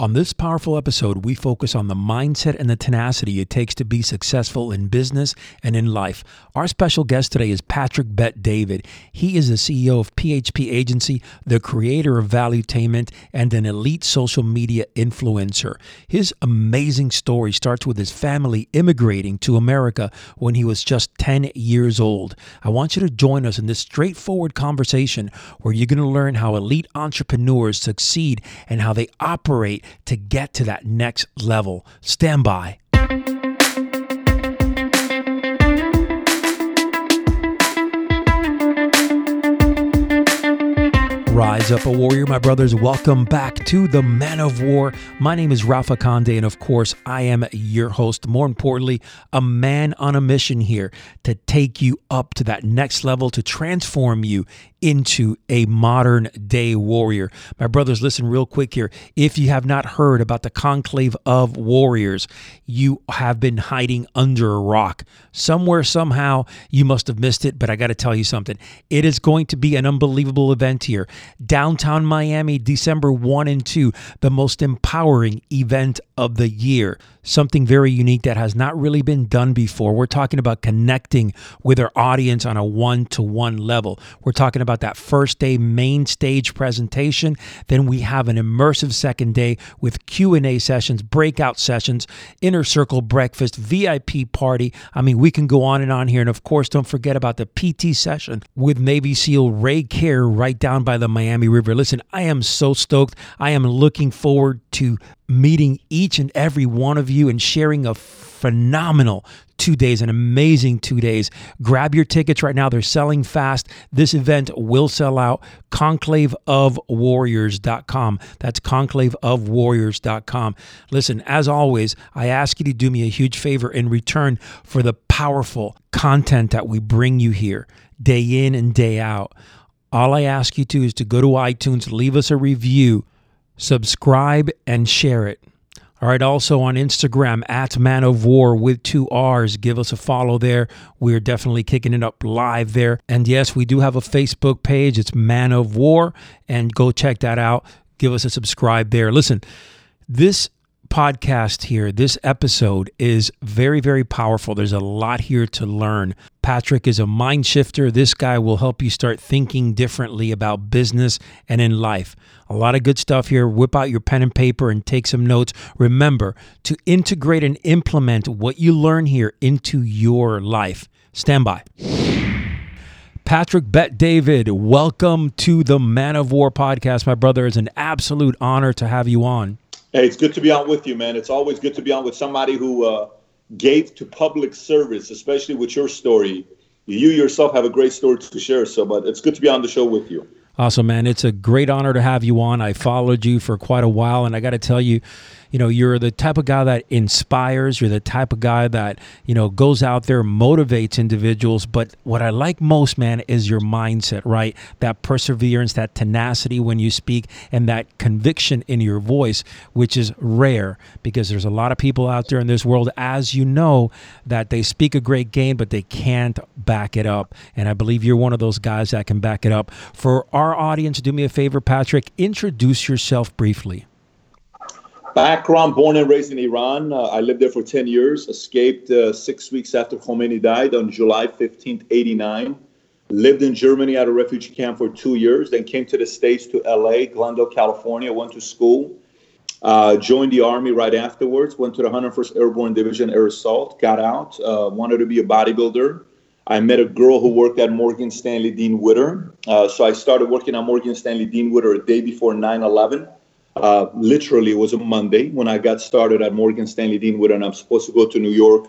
On this powerful episode, we focus on the mindset and the tenacity it takes to be successful in business and in life. Our special guest today is Patrick Bet David. He is the CEO of PHP Agency, the creator of Valuetainment, and an elite social media influencer. His amazing story starts with his family immigrating to America when he was just 10 years old. I want you to join us in this straightforward conversation where you're going to learn how elite entrepreneurs succeed and how they operate to get to that next level. Stand by. Rise up a warrior, my brothers. Welcome back to the Man of War. My name is Rafa Conde, and of course, I am your host. More importantly, a man on a mission here to take you up to that next level, to transform you into a modern day warrior. My brothers, listen real quick here. If you have not heard about the Conclave of Warriors, you have been hiding under a rock. Somewhere, somehow, you must have missed it, but I got to tell you something. It is going to be an unbelievable event here. Downtown Miami, December 1 and 2, the most empowering event of the year something very unique that has not really been done before. We're talking about connecting with our audience on a one-to-one level. We're talking about that first day main stage presentation, then we have an immersive second day with Q&A sessions, breakout sessions, inner circle breakfast, VIP party. I mean, we can go on and on here and of course, don't forget about the PT session with Navy SEAL Ray Care right down by the Miami River. Listen, I am so stoked. I am looking forward to meeting each and every one of you and sharing a phenomenal two days, an amazing two days. Grab your tickets right now. They're selling fast. This event will sell out. Conclaveofwarriors.com. That's conclaveofwarriors.com. Listen, as always, I ask you to do me a huge favor in return for the powerful content that we bring you here day in and day out. All I ask you to is to go to iTunes, leave us a review subscribe, and share it. All right, also on Instagram at Man of War with two R's. Give us a follow there. We're definitely kicking it up live there. And yes, we do have a Facebook page. It's Man of War, and go check that out. Give us a subscribe there. Listen, this podcast here, this episode is very, very powerful. There's a lot here to learn. Patrick is a mind shifter. This guy will help you start thinking differently about business and in life. A lot of good stuff here. Whip out your pen and paper and take some notes. Remember to integrate and implement what you learn here into your life. Stand by. Patrick Bet David, welcome to the Man of War podcast, my brother. It's an absolute honor to have you on. Hey, it's good to be on with you, man. It's always good to be on with somebody who uh, gave to public service, especially with your story. You yourself have a great story to share, so but it's good to be on the show with you. Awesome, man. It's a great honor to have you on. I followed you for quite a while, and I got to tell you, you know, you're the type of guy that inspires. You're the type of guy that, you know, goes out there, motivates individuals. But what I like most, man, is your mindset, right? That perseverance, that tenacity when you speak, and that conviction in your voice, which is rare because there's a lot of people out there in this world, as you know, that they speak a great game, but they can't back it up. And I believe you're one of those guys that can back it up. For our audience, do me a favor, Patrick, introduce yourself briefly. Background born and raised in Iran. Uh, I lived there for 10 years, escaped uh, six weeks after Khomeini died on July 15th, 89. Lived in Germany at a refugee camp for two years, then came to the States to LA, Glendale, California, went to school, uh, joined the Army right afterwards, went to the 101st Airborne Division Air Assault, got out, uh, wanted to be a bodybuilder. I met a girl who worked at Morgan Stanley Dean Witter. Uh, so I started working at Morgan Stanley Dean Witter a day before 9 11 uh, literally, it was a Monday when I got started at Morgan Stanley Dean Witter, and I'm supposed to go to New York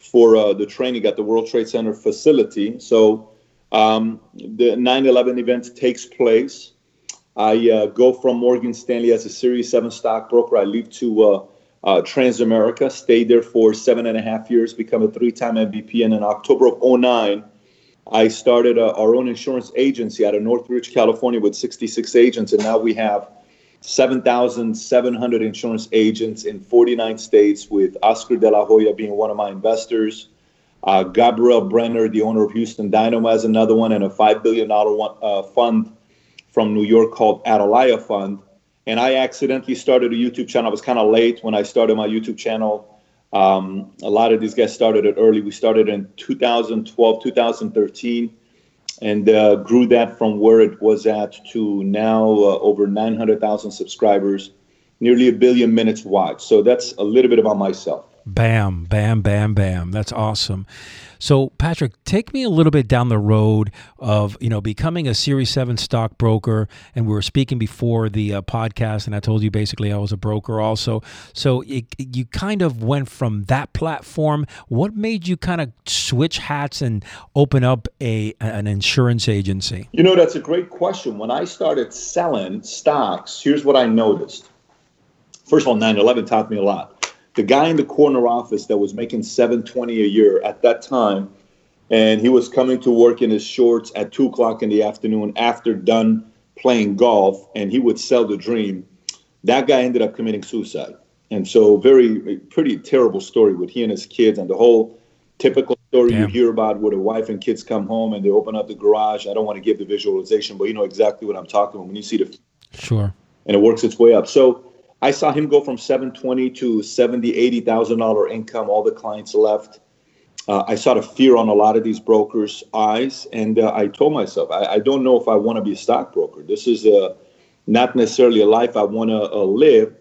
for uh, the training at the World Trade Center facility. So um, the 9/11 event takes place. I uh, go from Morgan Stanley as a Series 7 stockbroker. I leave to uh, uh, Transamerica, stayed there for seven and a half years, become a three-time MVP, and in October of 09, I started our own insurance agency out of Northridge, California, with 66 agents, and now we have 7,700 insurance agents in 49 states, with Oscar De La Hoya being one of my investors. Uh, Gabriel Brener, the owner of Houston Dynamo, has another one, and a $5 billion one, uh, fund from New York called Atalaya Fund. and I accidentally started a YouTube channel. I was kind of late when I started my YouTube channel. Um, a lot of these guys started it early. We started in 2012, 2013, and uh, grew that from where it was at to now uh, over 900,000 subscribers, nearly a billion minutes watched. So that's a little bit about myself. Bam, bam, bam, bam. That's awesome. So, Patrick, take me a little bit down the road of you know becoming a Series Seven stockbroker, and we were speaking before the uh, podcast, and I told you basically I was a broker also. So it, you kind of went from that platform. What made you kind of switch hats and open up a an insurance agency? You know, that's a great question. When I started selling stocks, here's what I noticed. First of all, 9/11 taught me a lot the guy in the corner office that was making 720 a year at that time and he was coming to work in his shorts at two o'clock in the afternoon after done playing golf and he would sell the dream. That guy ended up committing suicide. And so very pretty terrible story with he and his kids and the whole typical story Damn. you hear about where the wife and kids come home and they open up the garage. I don't want to give the visualization but you know exactly what i'm talking about when you see the sure. And it works its way up. So I saw him go from 720 to 70, 80,000 dollar income. All the clients left. Uh, I saw the fear on a lot of these brokers' eyes, and uh, I told myself, I, I, don't know if I want to be a stockbroker. This is a, not necessarily a life I want to uh, live.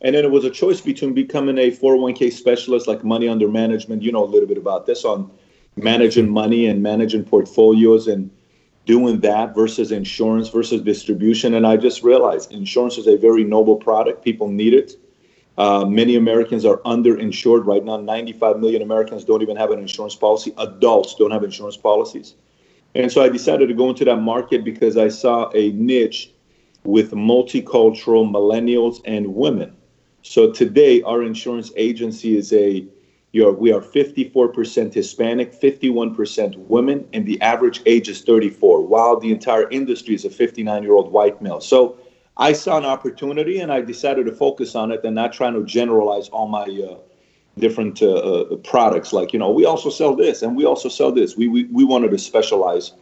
And then it was a choice between becoming a 401k specialist, like money under management. You know a little bit about this on managing money and managing portfolios and doing that versus insurance versus distribution. And I just realized insurance is a very noble product. People need it. Uh, many Americans are underinsured right now. 95 million Americans don't even have an insurance policy. Adults don't have insurance policies. And so I decided to go into that market because I saw a niche with multicultural millennials and women. So today, our insurance agency is a you're, we are 54% Hispanic, 51% women, and the average age is 34, while the entire industry is a 59 year old white male. So I saw an opportunity and I decided to focus on it and not trying to generalize all my uh, different uh, uh, products. Like, you know, we also sell this and we also sell this. We, we, we wanted to specialize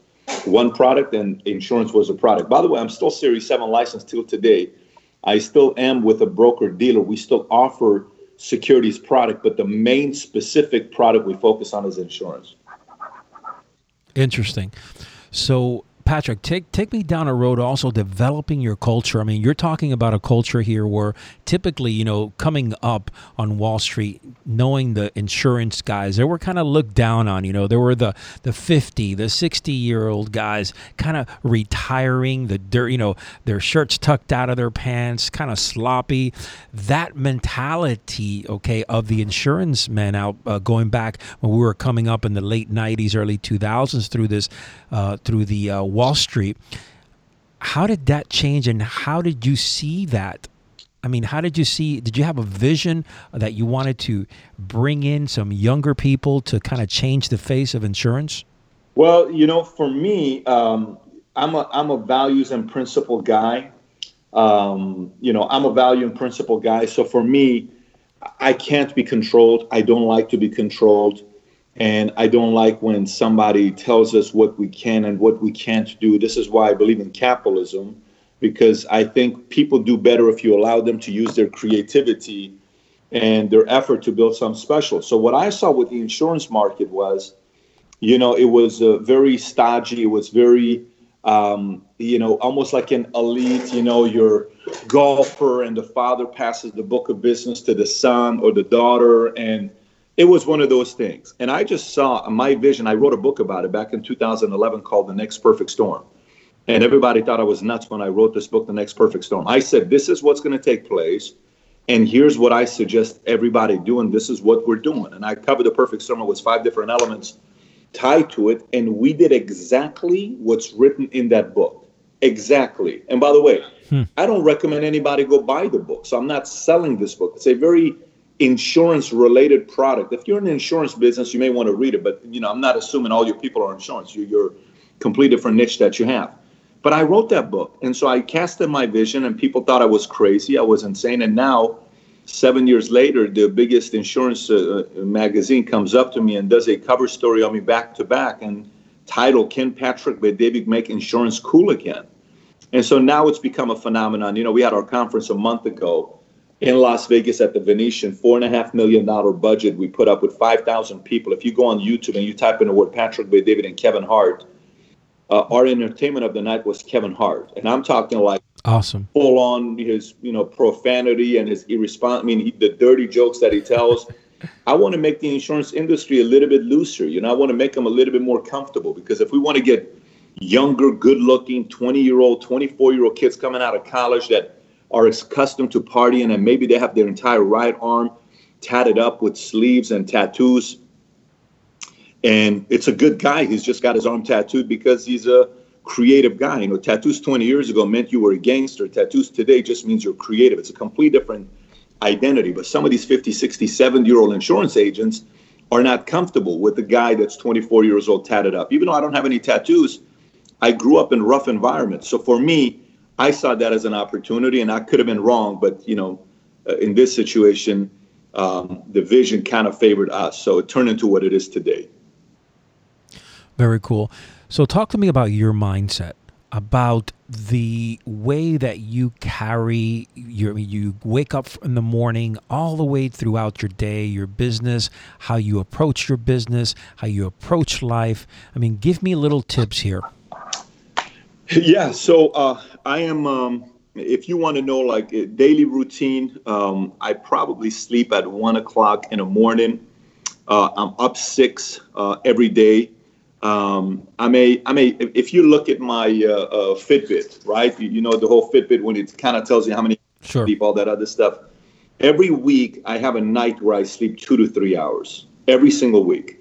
one product and insurance was a product. By the way, I'm still Series 7 licensed till today. I still am with a broker dealer. We still offer securities product, but the main specific product we focus on is insurance. Interesting. So Patrick, take take me down a road also developing your culture. I mean, you're talking about a culture here where typically, you know, coming up on Wall Street, knowing the insurance guys, they were kind of looked down on. You know, there were the the 50, the 60 year old guys kind of retiring, the dirt, you know, their shirts tucked out of their pants, kind of sloppy. That mentality, okay, of the insurance men out uh, going back when we were coming up in the late 90s, early 2000s through this, uh, through the uh, Wall Street. How did that change and how did you see that? I mean, how did you see? Did you have a vision that you wanted to bring in some younger people to kind of change the face of insurance? Well, you know, for me, um, I'm a I'm a values and principle guy. Um, you know, I'm a value and principle guy. So for me, I can't be controlled. I don't like to be controlled. And I don't like when somebody tells us what we can and what we can't do. This is why I believe in capitalism, because I think people do better if you allow them to use their creativity and their effort to build something special. So, what I saw with the insurance market was, you know, it was uh, very stodgy, it was very, um, you know, almost like an elite, you know, your golfer and the father passes the book of business to the son or the daughter and it was one of those things. And I just saw my vision. I wrote a book about it back in 2011 called The Next Perfect Storm. And everybody thought I was nuts when I wrote this book, The Next Perfect Storm. I said, This is what's going to take place. And here's what I suggest everybody do. And this is what we're doing. And I covered the perfect storm. with five different elements tied to it. And we did exactly what's written in that book. Exactly. And by the way, hmm. I don't recommend anybody go buy the book. So I'm not selling this book. It's a very insurance related product. If you're in insurance business, you may want to read it, but you know, I'm not assuming all your people are insurance. You, you're complete different niche that you have. But I wrote that book, and so I casted my vision, and people thought I was crazy, I was insane. And now, seven years later, the biggest insurance uh, uh magazine comes up to me and does a cover story on me back to back, and title "Can Patrick Bet David Make Insurance Cool Again?" And so now it's become a phenomenon. You know, we had our conference a month ago in Las Vegas at the Venetian, four and a half million dollar budget we put up with 5,000 people. If you go on YouTube and you type in the word Patrick Bet David and Kevin Hart, uh, our entertainment of the night was Kevin Hart. And I'm talking like awesome, full on his, you know, profanity and his irresponsible, I mean, he, the dirty jokes that he tells. I want to make the insurance industry a little bit looser. You know, I want to make them a little bit more comfortable because if we want to get younger, good looking 20 year old, 24 year old kids coming out of college that are accustomed to partying and maybe they have their entire right arm tatted up with sleeves and tattoos. And it's a good guy. He's just got his arm tattooed because he's a creative guy. You know, tattoos 20 years ago meant you were a gangster. Tattoos today just means you're creative. It's a complete different identity. But some of these 50, 60, 70 year old insurance agents are not comfortable with the guy that's 24 years old tatted up. Even though I don't have any tattoos, I grew up in rough environments. So for me, I saw that as an opportunity, and I could have been wrong, but you know, uh, in this situation, um, the vision kind of favored us, so it turned into what it is today. Very cool. So, talk to me about your mindset, about the way that you carry your you wake up in the morning all the way throughout your day your business how you approach your business how you approach life i mean give me little tips here yeah, so uh, I am. Um, if you want to know like daily routine, um, I probably sleep at one o'clock in the morning. Uh, I'm up six uh, every day. Um, I'm a. I'm a. If you look at my uh, uh, Fitbit, right? You, you, know the whole Fitbit when it kind of tells you how many sure. sleep, all that other stuff. Every week I have a night where I sleep two to three hours. Every single week.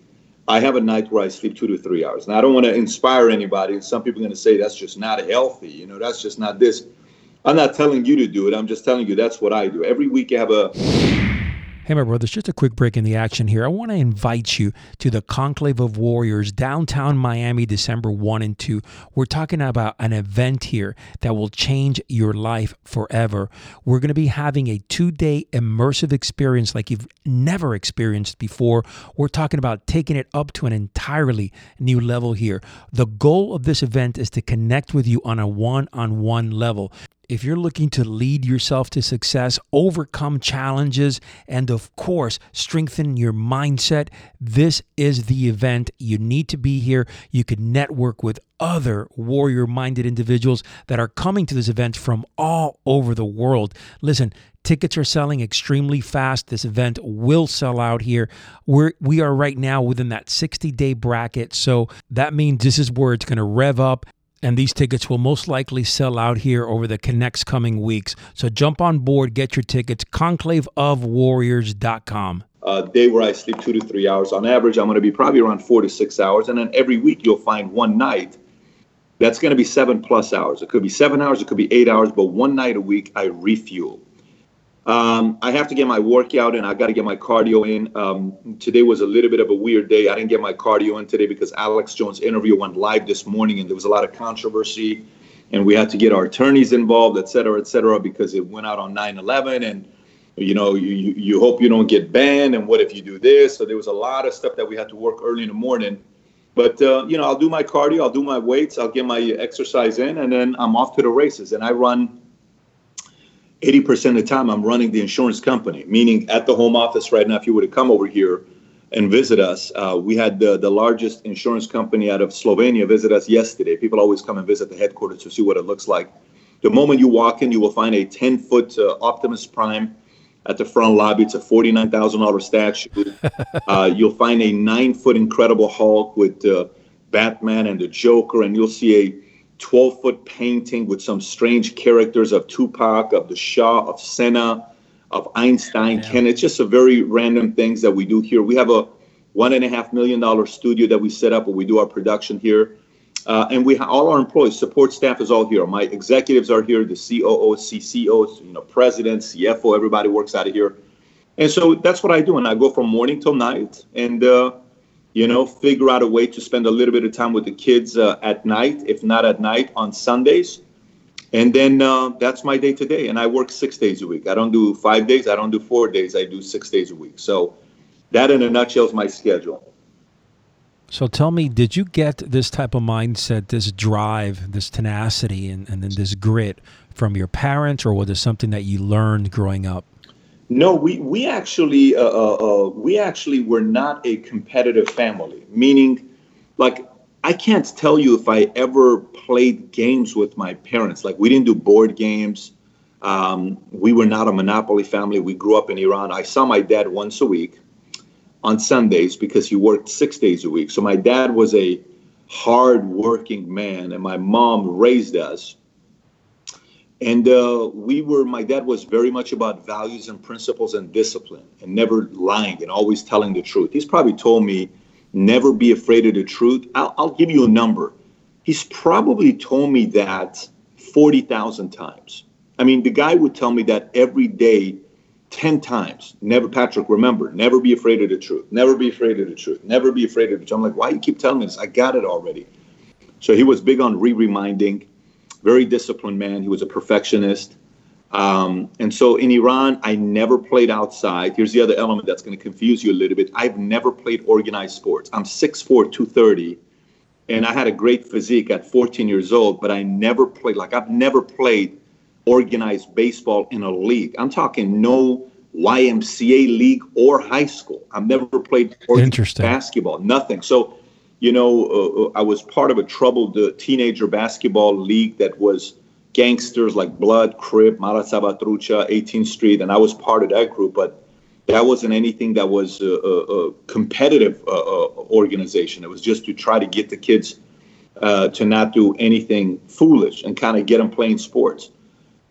I have a night where I sleep two to three hours. And I don't want to inspire anybody. Some people are going to say that's just not healthy. You know, that's just not this. I'm not telling you to do it. I'm just telling you that's what I do. Every week I have a Hey, my brothers, just a quick break in the action here. I want to invite you to the Conclave of Warriors, downtown Miami, December 1 and 2. We're talking about an event here that will change your life forever. We're going to be having a two day immersive experience like you've never experienced before. We're talking about taking it up to an entirely new level here. The goal of this event is to connect with you on a one on one level if you're looking to lead yourself to success, overcome challenges, and of course, strengthen your mindset, this is the event. You need to be here. You can network with other warrior minded individuals that are coming to this event from all over the world. Listen, tickets are selling extremely fast. This event will sell out here. We're we are right now within that 60 day bracket. So that means this is where it's going to rev up and these tickets will most likely sell out here over the next coming weeks. So jump on board, get your tickets, conclaveofwarriors.com. A day where I sleep two to three hours. On average, I'm going to be probably around four to six hours. And then every week, you'll find one night that's going to be seven plus hours. It could be seven hours, it could be eight hours, but one night a week, I refuel. Um, I have to get my workout in. I got to get my cardio in. Um, today was a little bit of a weird day. I didn't get my cardio in today because Alex Jones' interview went live this morning, and there was a lot of controversy, and we had to get our attorneys involved, et cetera, et cetera, because it went out on 9/11, and you know, you you hope you don't get banned, and what if you do this? So there was a lot of stuff that we had to work early in the morning. But uh, you know, I'll do my cardio, I'll do my weights, I'll get my exercise in, and then I'm off to the races. And I run 80% of the time I'm running the insurance company, meaning at the home office right now, if you were to come over here and visit us, uh, we had the, the largest insurance company out of Slovenia visit us yesterday. People always come and visit the headquarters to see what it looks like. The moment you walk in, you will find a 10 foot uh, Optimus Prime at the front lobby. It's a $49,000 statue. uh, you'll find a nine foot Incredible Hulk with uh, Batman and the Joker, and you'll see a 12 foot painting with some strange characters of Tupac, of the Shah, of Senna, of Einstein, yeah. Ken. It's just a very random things that we do here. We have a one and a half million dollar studio that we set up where we do our production here. Uh, and we all our employees, support staff is all here. My executives are here, the COO, CCOs, you know, president, CFO, everybody works out of here. And so that's what I do. And I go from morning till night. And uh, you know, figure out a way to spend a little bit of time with the kids uh, at night, if not at night, on Sundays. And then uh, that's my day to day. And I work six days a week. I don't do five days. I don't do four days. I do six days a week. So that, in a nutshell, is my schedule. So tell me, did you get this type of mindset, this drive, this tenacity, and, and then this grit from your parents, or was it something that you learned growing up? No, we we actually uh, uh, uh, we actually were not a competitive family. Meaning, like I can't tell you if I ever played games with my parents. Like we didn't do board games. Um, we were not a monopoly family. We grew up in Iran. I saw my dad once a week on Sundays because he worked six days a week. So my dad was a hard working man, and my mom raised us and uh, we were my dad was very much about values and principles and discipline and never lying and always telling the truth. He's probably told me never be afraid of the truth. I'll, I'll give you a number. He's probably told me that 40000 times. I mean the guy would tell me that every day 10 times. Never patrick remember never be afraid of the truth. Never be afraid of the truth. Never be afraid of the truth. I'm like why you keep telling me this? I got it already. So he was big on re-reminding very disciplined man. He was a perfectionist. Um, and so in Iran, I never played outside. Here's the other element that's going to confuse you a little bit. I've never played organized sports. I'm 6'4, 230, and I had a great physique at 14 years old, but I never played, like, I've never played organized baseball in a league. I'm talking no YMCA league or high school. I've never played organized basketball, nothing. So you know, uh, uh, I was part of a troubled uh, teenager basketball league that was gangsters like Blood, Crip, Mara Salvatrucha, 18th Street, and I was part of that group. But that wasn't anything that was a, a, a competitive uh, uh, organization. It was just to try to get the kids uh, to not do anything foolish and kind of get them playing sports.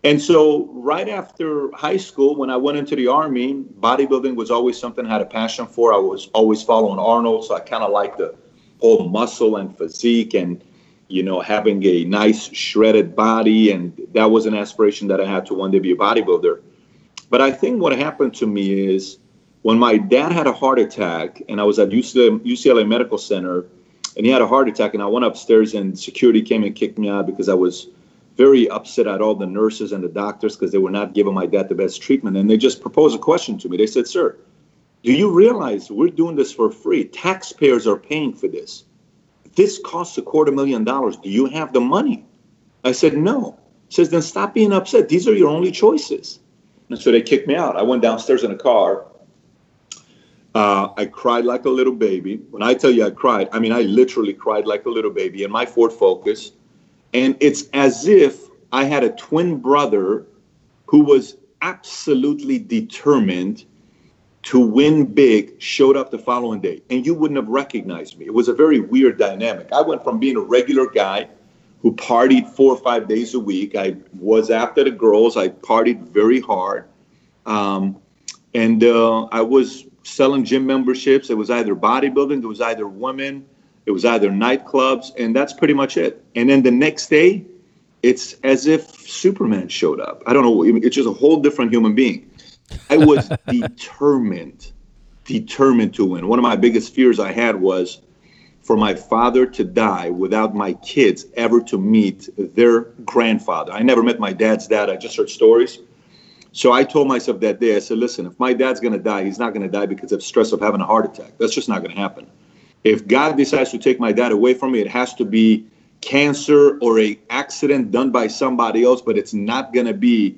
And so, right after high school, when I went into the army, bodybuilding was always something I had a passion for. I was always following Arnold, so I kind of liked the all muscle and physique and you know having a nice shredded body. And that was an aspiration that i had to one day be a bodybuilder. But i think what happened to me is when my dad had a heart attack and i was at ucla medical center and he had a heart attack and i went upstairs and security came and kicked me out because i was very upset at all the nurses and the doctors because they were not giving my dad the best treatment. And they just proposed a question to me. They said sir do you realize we're doing this for free? Taxpayers are paying for this. This costs a quarter million dollars. Do you have the money? I said, no. He says, then stop being upset. These are your only choices. And so they kicked me out. I went downstairs in a car. Uh, I cried like a little baby. When I tell you I cried, I mean, I literally cried like a little baby in my Ford Focus. And it's as if I had a twin brother who was absolutely determined to win big showed up the following day and you wouldn't have recognized me. It was a very weird dynamic. I went from being a regular guy who partied four or five days a week. I was after the girls. I partied very hard. Um, and uh, I was selling gym memberships. It was either bodybuilding, it was either women, it was either nightclubs, and that's pretty much it. And then the next day, it's as if Superman showed up. I don't know. It's just a whole different human being. I was determined, determined to win. One of my biggest fears I had was for my father to die without my kids ever to meet their grandfather. I never met my dad's dad. I just heard stories. So I told myself that day, I said, listen, if my dad's going to die, he's not going to die because of stress of having a heart attack. That's just not going to happen. If God decides to take my dad away from me, it has to be cancer or a accident done by somebody else, but it's not going to be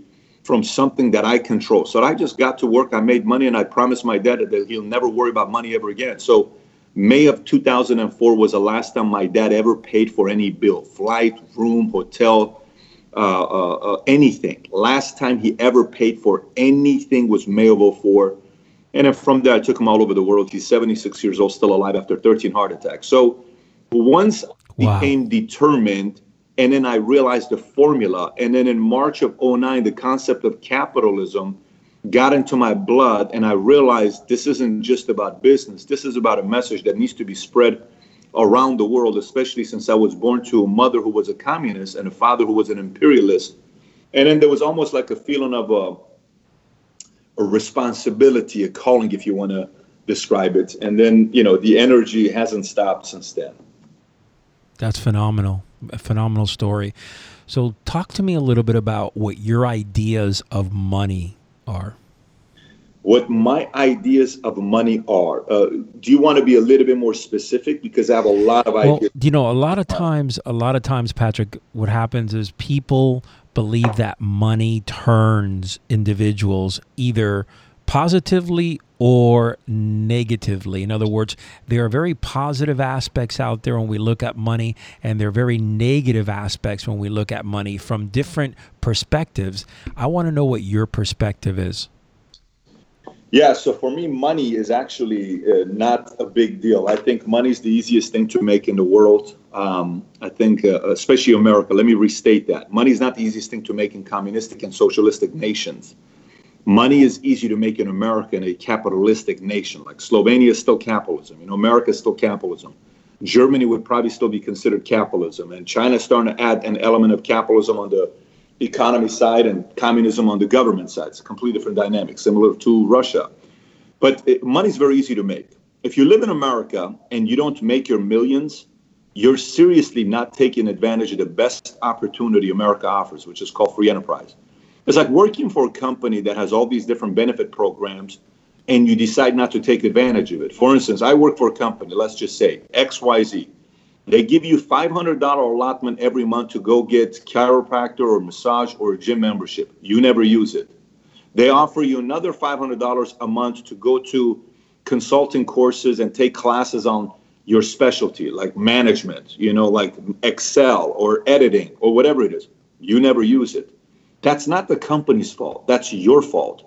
from something that I control. So I just got to work. I made money, and I promised my dad that he'll never worry about money ever again. So May of 2004 was the last time my dad ever paid for any bill, flight, room, hotel, uh, uh, uh, anything. Last time he ever paid for anything was May of 04. And then from there, I took him all over the world. He's 76 years old, still alive after 13 heart attacks. So once wow. became determined and then I realized the formula. And then in March of 09, the concept of capitalism got into my blood. And I realized this isn't just about business, this is about a message that needs to be spread around the world, especially since I was born to a mother who was a communist and a father who was an imperialist. And then there was almost like a feeling of a, a responsibility, a calling, if you want to describe it. And then, you know, the energy hasn't stopped since then. That's phenomenal a phenomenal story. So, talk to me a little bit about what your ideas of money are. what my ideas of money are. Uh, do you want to be a little bit more specific? Because I have a lot of well, ideas. You know, a lot of times, a lot of times, Patrick, what happens is people believe that money turns individuals either positively or negatively. In other words, there are very positive aspects out there when we look at money, and there are very negative aspects when we look at money from different perspectives. I want to know what your perspective is. Yeah, so for me, money is actually uh, not a big deal. I think money is the easiest thing to make in the world. Um, I think, uh, especially America, let me restate that. Money is not the easiest thing to make in communistic and socialistic nations. Money is easy to make in America in a capitalistic nation. Like Slovenia is still capitalism. You know, America is still capitalism. Germany would probably still be considered capitalism. And China is starting to add an element of capitalism on the economy side and communism on the government side. It's a completely different dynamic, similar to Russia. But money is very easy to make. If you live in America and you don't make your millions, you're seriously not taking advantage of the best opportunity America offers, which is called free enterprise. It's like working for a company that has all these different benefit programs and you decide not to take advantage of it. For instance, I work for a company, let's just say XYZ. They give you $500 allotment every month to go get chiropractor or massage or a gym membership. You never use it. They offer you another $500 a month to go to consulting courses and take classes on your specialty, like management, you know, like Excel or editing or whatever it is. You never use it. That's not the company's fault. That's your fault.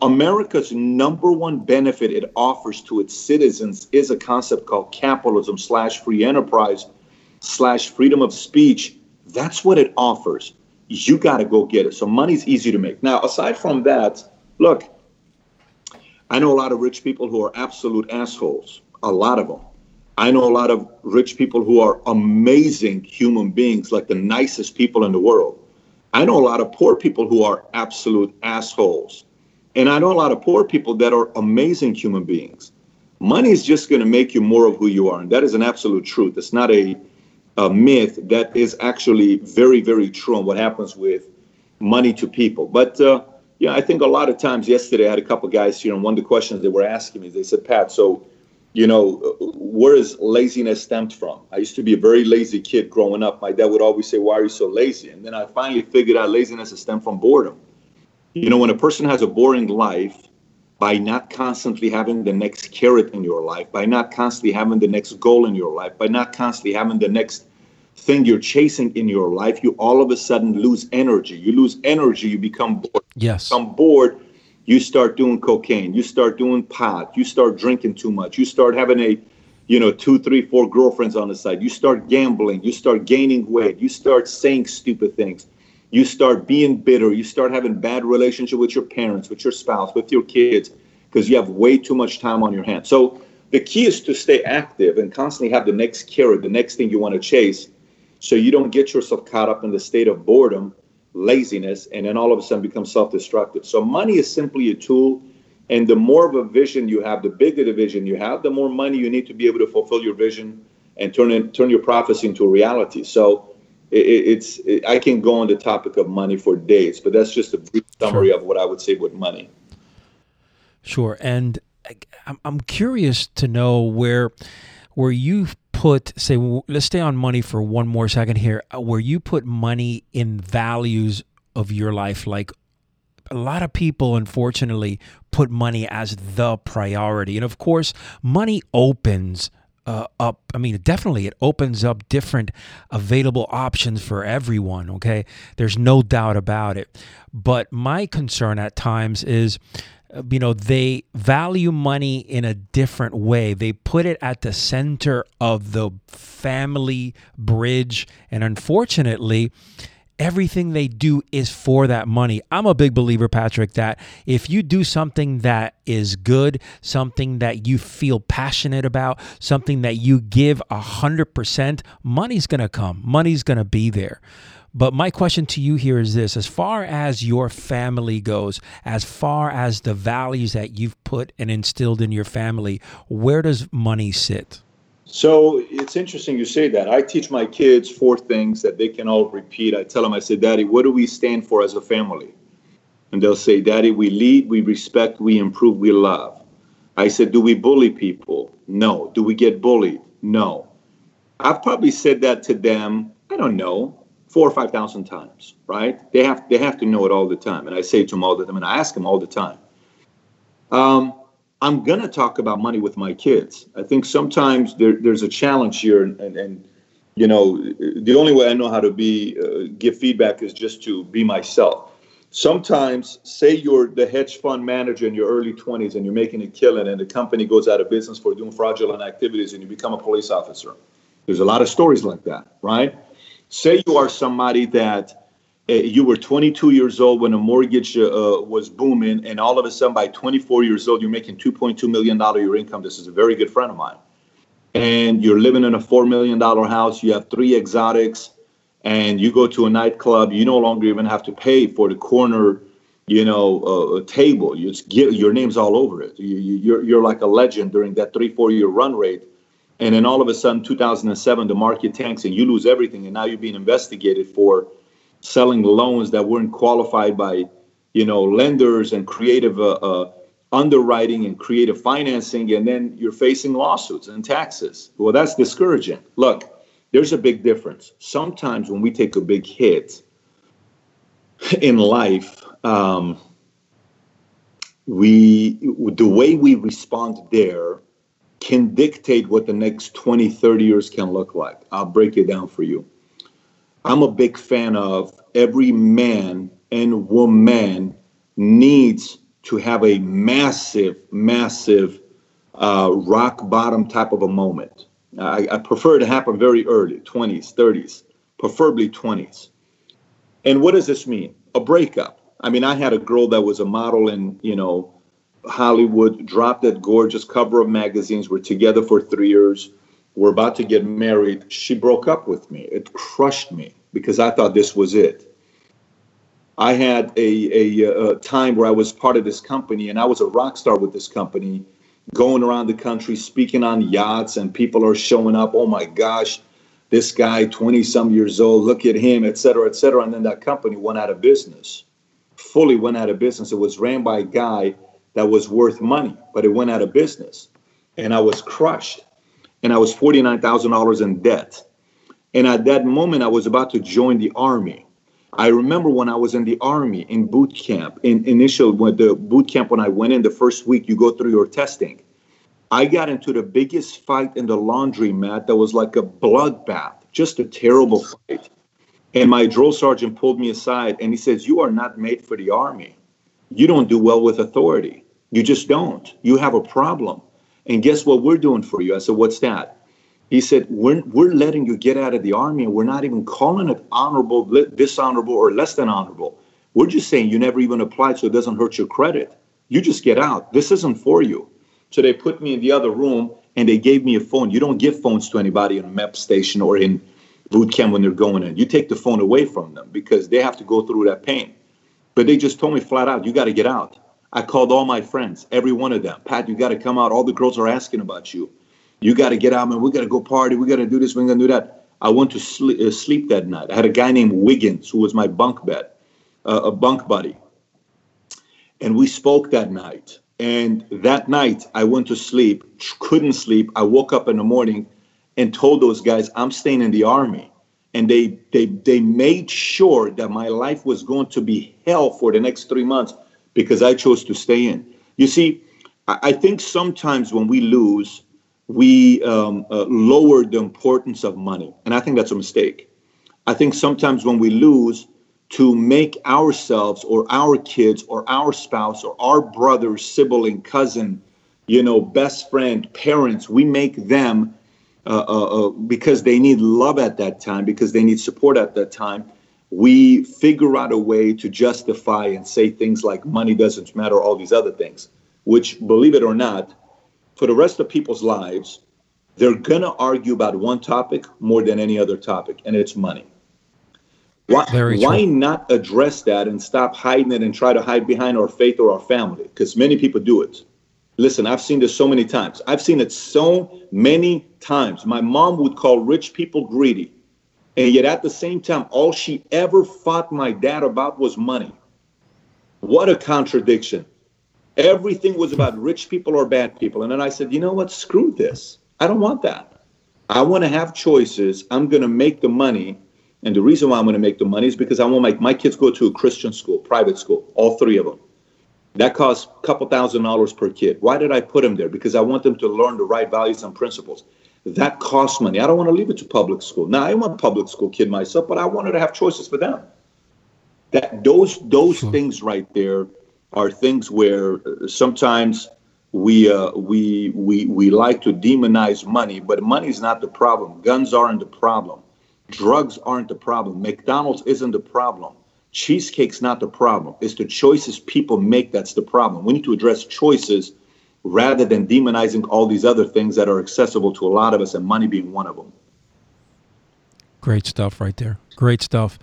America's number one benefit it offers to its citizens is a concept called capitalism slash free enterprise slash freedom of speech. That's what it offers. You got to go get it. So money's easy to make. Now, aside from that, look, I know a lot of rich people who are absolute assholes. A lot of them. I know a lot of rich people who are amazing human beings, like the nicest people in the world. I know a lot of poor people who are absolute assholes. And I know a lot of poor people that are amazing human beings. Money is just going to make you more of who you are. And that is an absolute truth. It's not a, a myth. That is actually very, very true on what happens with money to people. But, uh, yeah, I think a lot of times yesterday I had a couple guys here, and one of the questions they were asking me, they said, Pat, so, you know, where is laziness stemmed from? I used to be a very lazy kid growing up. My dad would always say, Why are you so lazy? And then I finally figured out laziness is stemmed from boredom. You know, when a person has a boring life, by not constantly having the next carrot in your life, by not constantly having the next goal in your life, by not constantly having the next thing you're chasing in your life, you all of a sudden lose energy. You lose energy, you become bored. Yes. You become bored, you start doing cocaine, you start doing pot, you start drinking too much, you start having a you know, two, three, four girlfriends on the side. You start gambling, you start gaining weight, you start saying stupid things you start being bitter you start having bad relationship with your parents with your spouse with your kids because you have way too much time on your hands so the key is to stay active and constantly have the next carrot the next thing you want to chase so you don't get yourself caught up in the state of boredom laziness and then all of a sudden become self-destructive so money is simply a tool and the more of a vision you have the bigger the vision you have the more money you need to be able to fulfill your vision and turn it, turn your prophecy into a reality so it, it's it, I can go on the topic of money for days, but that's just a brief summary sure. of what I would say with money. Sure, and I'm curious to know where where you put say let's stay on money for one more second here uh, where you put money in values of your life like a lot of people unfortunately put money as the priority and of course money opens uh, up. I mean, definitely it opens up different available options for everyone. Okay. There's no doubt about it. But my concern at times is, you know, they value money in a different way. They put it at the center of the family bridge. And unfortunately, everything they do is for that money. I'm a big believer, Patrick, that if you do something that is good, something that you feel passionate about, something that you give a hundred percent, money's gonna come. Money's gonna be there. But my question to you here is this as far as your family goes, as far as the values that you've put and instilled in your family, where does money sit? So it's interesting you say that. I teach my kids four things that they can all repeat. I tell them, I say, Daddy, what do we stand for as a family? And they'll say, Daddy, we lead, we respect, we improve, we love. I said, Do we bully people? No. Do we get bullied? No. I've probably said that to them, I don't know, four or five thousand times, right? They have they have to know it all the time. And I say to them all the time, and I ask them all the time. Um, I'm gonna talk about money with my kids. I think sometimes there, there's a challenge here, and, and, and, you know, the only way I know how to be uh, give feedback is just to be myself. Sometimes, say you're the hedge fund manager in your early 20s and you're making a killing, and the company goes out of business for doing fraudulent activities, and you become a police officer. There's a lot of stories like that, right? Say you are somebody that uh, you were 22 years old when a mortgage uh, was booming, and all of a sudden by 24 years old, you're making 2.2 million dollar your income. This is a very good friend of mine, and you're living in a four million dollar house. You have three exotics, and you go to a nightclub. You no longer even have to pay for the corner, you know, uh, table. You get your name's all over it. You, you, you're you're like a legend during that three four year run rate and then all of a sudden 2007 the market tanks and you lose everything. And now you're being investigated for selling loans that weren't qualified by you know lenders and creative uh, uh, underwriting and creative financing. And then you're facing lawsuits and taxes. Well that's discouraging. Look there's a big difference. Sometimes when we take a big hit in life um, we the way we respond there can dictate what the next 20, 30 years can look like. I'll break it down for you. I'm a big fan of every man and woman needs to have a massive, massive uh, rock bottom type of a moment. I, I prefer it to happen very early, 20s, 30s, preferably 20s. And what does this mean? A breakup. I mean, I had a girl that was a model and, you know, Hollywood, dropped that gorgeous cover of magazines. We're together for three years. We're about to get married. She broke up with me. It crushed me because I thought this was it. I had a, a, a, time where I was part of this company and I was a rock star with this company, going around the country speaking on yachts, and people are showing up. Oh my gosh, this guy, 20 some years old, look at him, et cetera, et cetera. And then that company went out of business, fully went out of business. It was ran by a guy that was worth money, but it went out of business. And I was crushed. And I was $49,000 in debt. And at that moment, I was about to join the army. I remember when I was in the army in boot camp, in initial when the boot camp when I went in the first week, you go through your testing. I got into the biggest fight in the laundry mat that was like a bloodbath, just a terrible fight. And my drill sergeant pulled me aside and he says, You are not made for the army. You don't do well with authority. You just don't. You have a problem. And guess what we're doing for you? I said, What's that? He said, We're, we're letting you get out of the army and we're not even calling it honorable, dishonorable, or less than honorable. We're just saying you never even applied so it doesn't hurt your credit. You just get out. This isn't for you. So they put me in the other room and they gave me a phone. You don't give phones to anybody in a MEP station or in boot camp when they're going in. You take the phone away from them because they have to go through that pain. But they just told me flat out, you got to get out. I called all my friends, every one of them. Pat, you got to come out. All the girls are asking about you. You got to get out, man. We got to go party. We got to do this. We're going to do that. I went to sleep, uh, sleep that night. I had a guy named Wiggins who was my bunk bed, uh, a bunk buddy. And we spoke that night. And that night, I went to sleep, couldn't sleep. I woke up in the morning and told those guys, I'm staying in the army. And they, they, they made sure that my life was going to be hell for the next three months because I chose to stay in. You see, I think sometimes when we lose, we um, uh, lower the importance of money. And I think that's a mistake. I think sometimes when we lose, to make ourselves or our kids or our spouse or our brother, sibling, cousin, you know, best friend, parents, we make them uh, uh, uh because they need love at that time, because they need support at that time we figure out a way to justify and say things like money doesn't matter, all these other things, which, believe it or not, for the rest of people's lives, they're going to argue about one topic more than any other topic, and it's money. Why, why not address that and stop hiding it and try to hide behind our faith or our family? Because many people do it. Listen, I've seen this so many times. I've seen it so many times. My mom would call rich people greedy. And yet at the same time, all she ever fought my dad about was money. What a contradiction. Everything was about rich people or bad people. And then I said, you know what? Screw this. I don't want that. I want to have choices. I'm going to make the money. And the reason why I'm going to make the money is because I want my, my kids go to a Christian school, private school, all three of them. That costs a couple thousand dollars per kid. Why did I put them there? Because I want them to learn the right values and principles. That costs money. I don't want to leave it to public school. Now, I want a public school kid myself, but I wanted to have choices for them. That those those sure. things right there are things where sometimes we uh, we we we like to demonize money, but money is not the problem. Guns aren't the problem. Drugs aren't the problem. McDonald's isn't the problem. Cheesecake's not the problem. It's the choices people make that's the problem. We need to address choices rather than demonizing all these other things that are accessible to a lot of us, and money being one of them. Great stuff right there. Great stuff.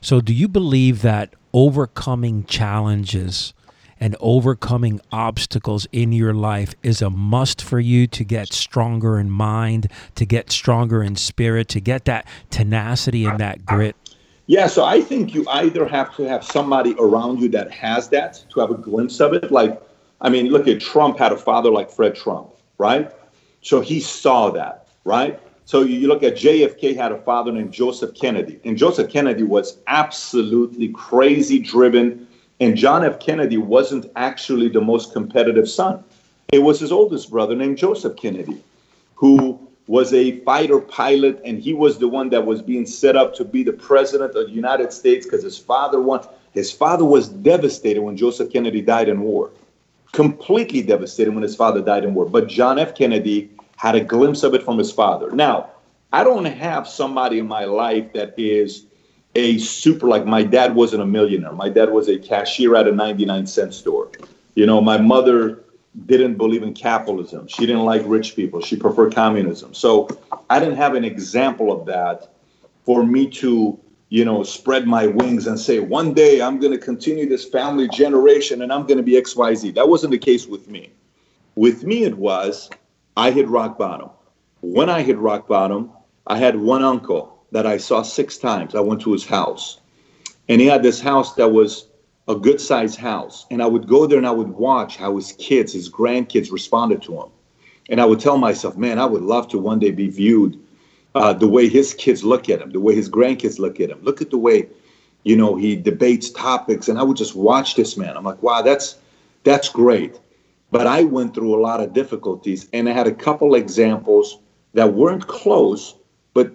So, do you believe that overcoming challenges and overcoming obstacles in your life is a must for you to get stronger in mind, to get stronger in spirit, to get that tenacity and that grit? Yeah, so I think you either have to have somebody around you that has that to have a glimpse of it. Like, I mean, look at Trump had a father like Fred Trump, right? So he saw that, right? So you look at JFK had a father named Joseph Kennedy, and Joseph Kennedy was absolutely crazy driven and John F. Kennedy wasn't actually the most competitive son. It was his oldest brother named Joseph Kennedy, who was a fighter pilot, and he was the one that was being set up to be the president of the United States because his father won. His father was devastated when Joseph Kennedy died in war, completely devastated when his father died in war. But John F. Kennedy had a glimpse of it from his father. Now, I don't have somebody in my life that is a super like my dad wasn't a millionaire. My dad was a cashier at a 99 cent store. You know, my mother didn't believe in capitalism. She didn't like rich people. She preferred communism. So I didn't have an example of that for me to, you know, spread my wings and say, one day I'm going to continue this family generation and I'm going to be XYZ. That wasn't the case with me. With me, it was I hit rock bottom. When I hit rock bottom, I had one uncle that I saw six times. I went to his house, and he had this house that was a good sized house. And I would go there and I would watch how his kids, his grandkids responded to him. And I would tell myself, man, I would love to one day be viewed uh, the way his kids look at him, the way his grandkids look at him. Look at the way, you know, he debates topics. And I would just watch this man. I'm like, wow, that's that's great. But I went through a lot of difficulties and I had a couple examples that weren't close, but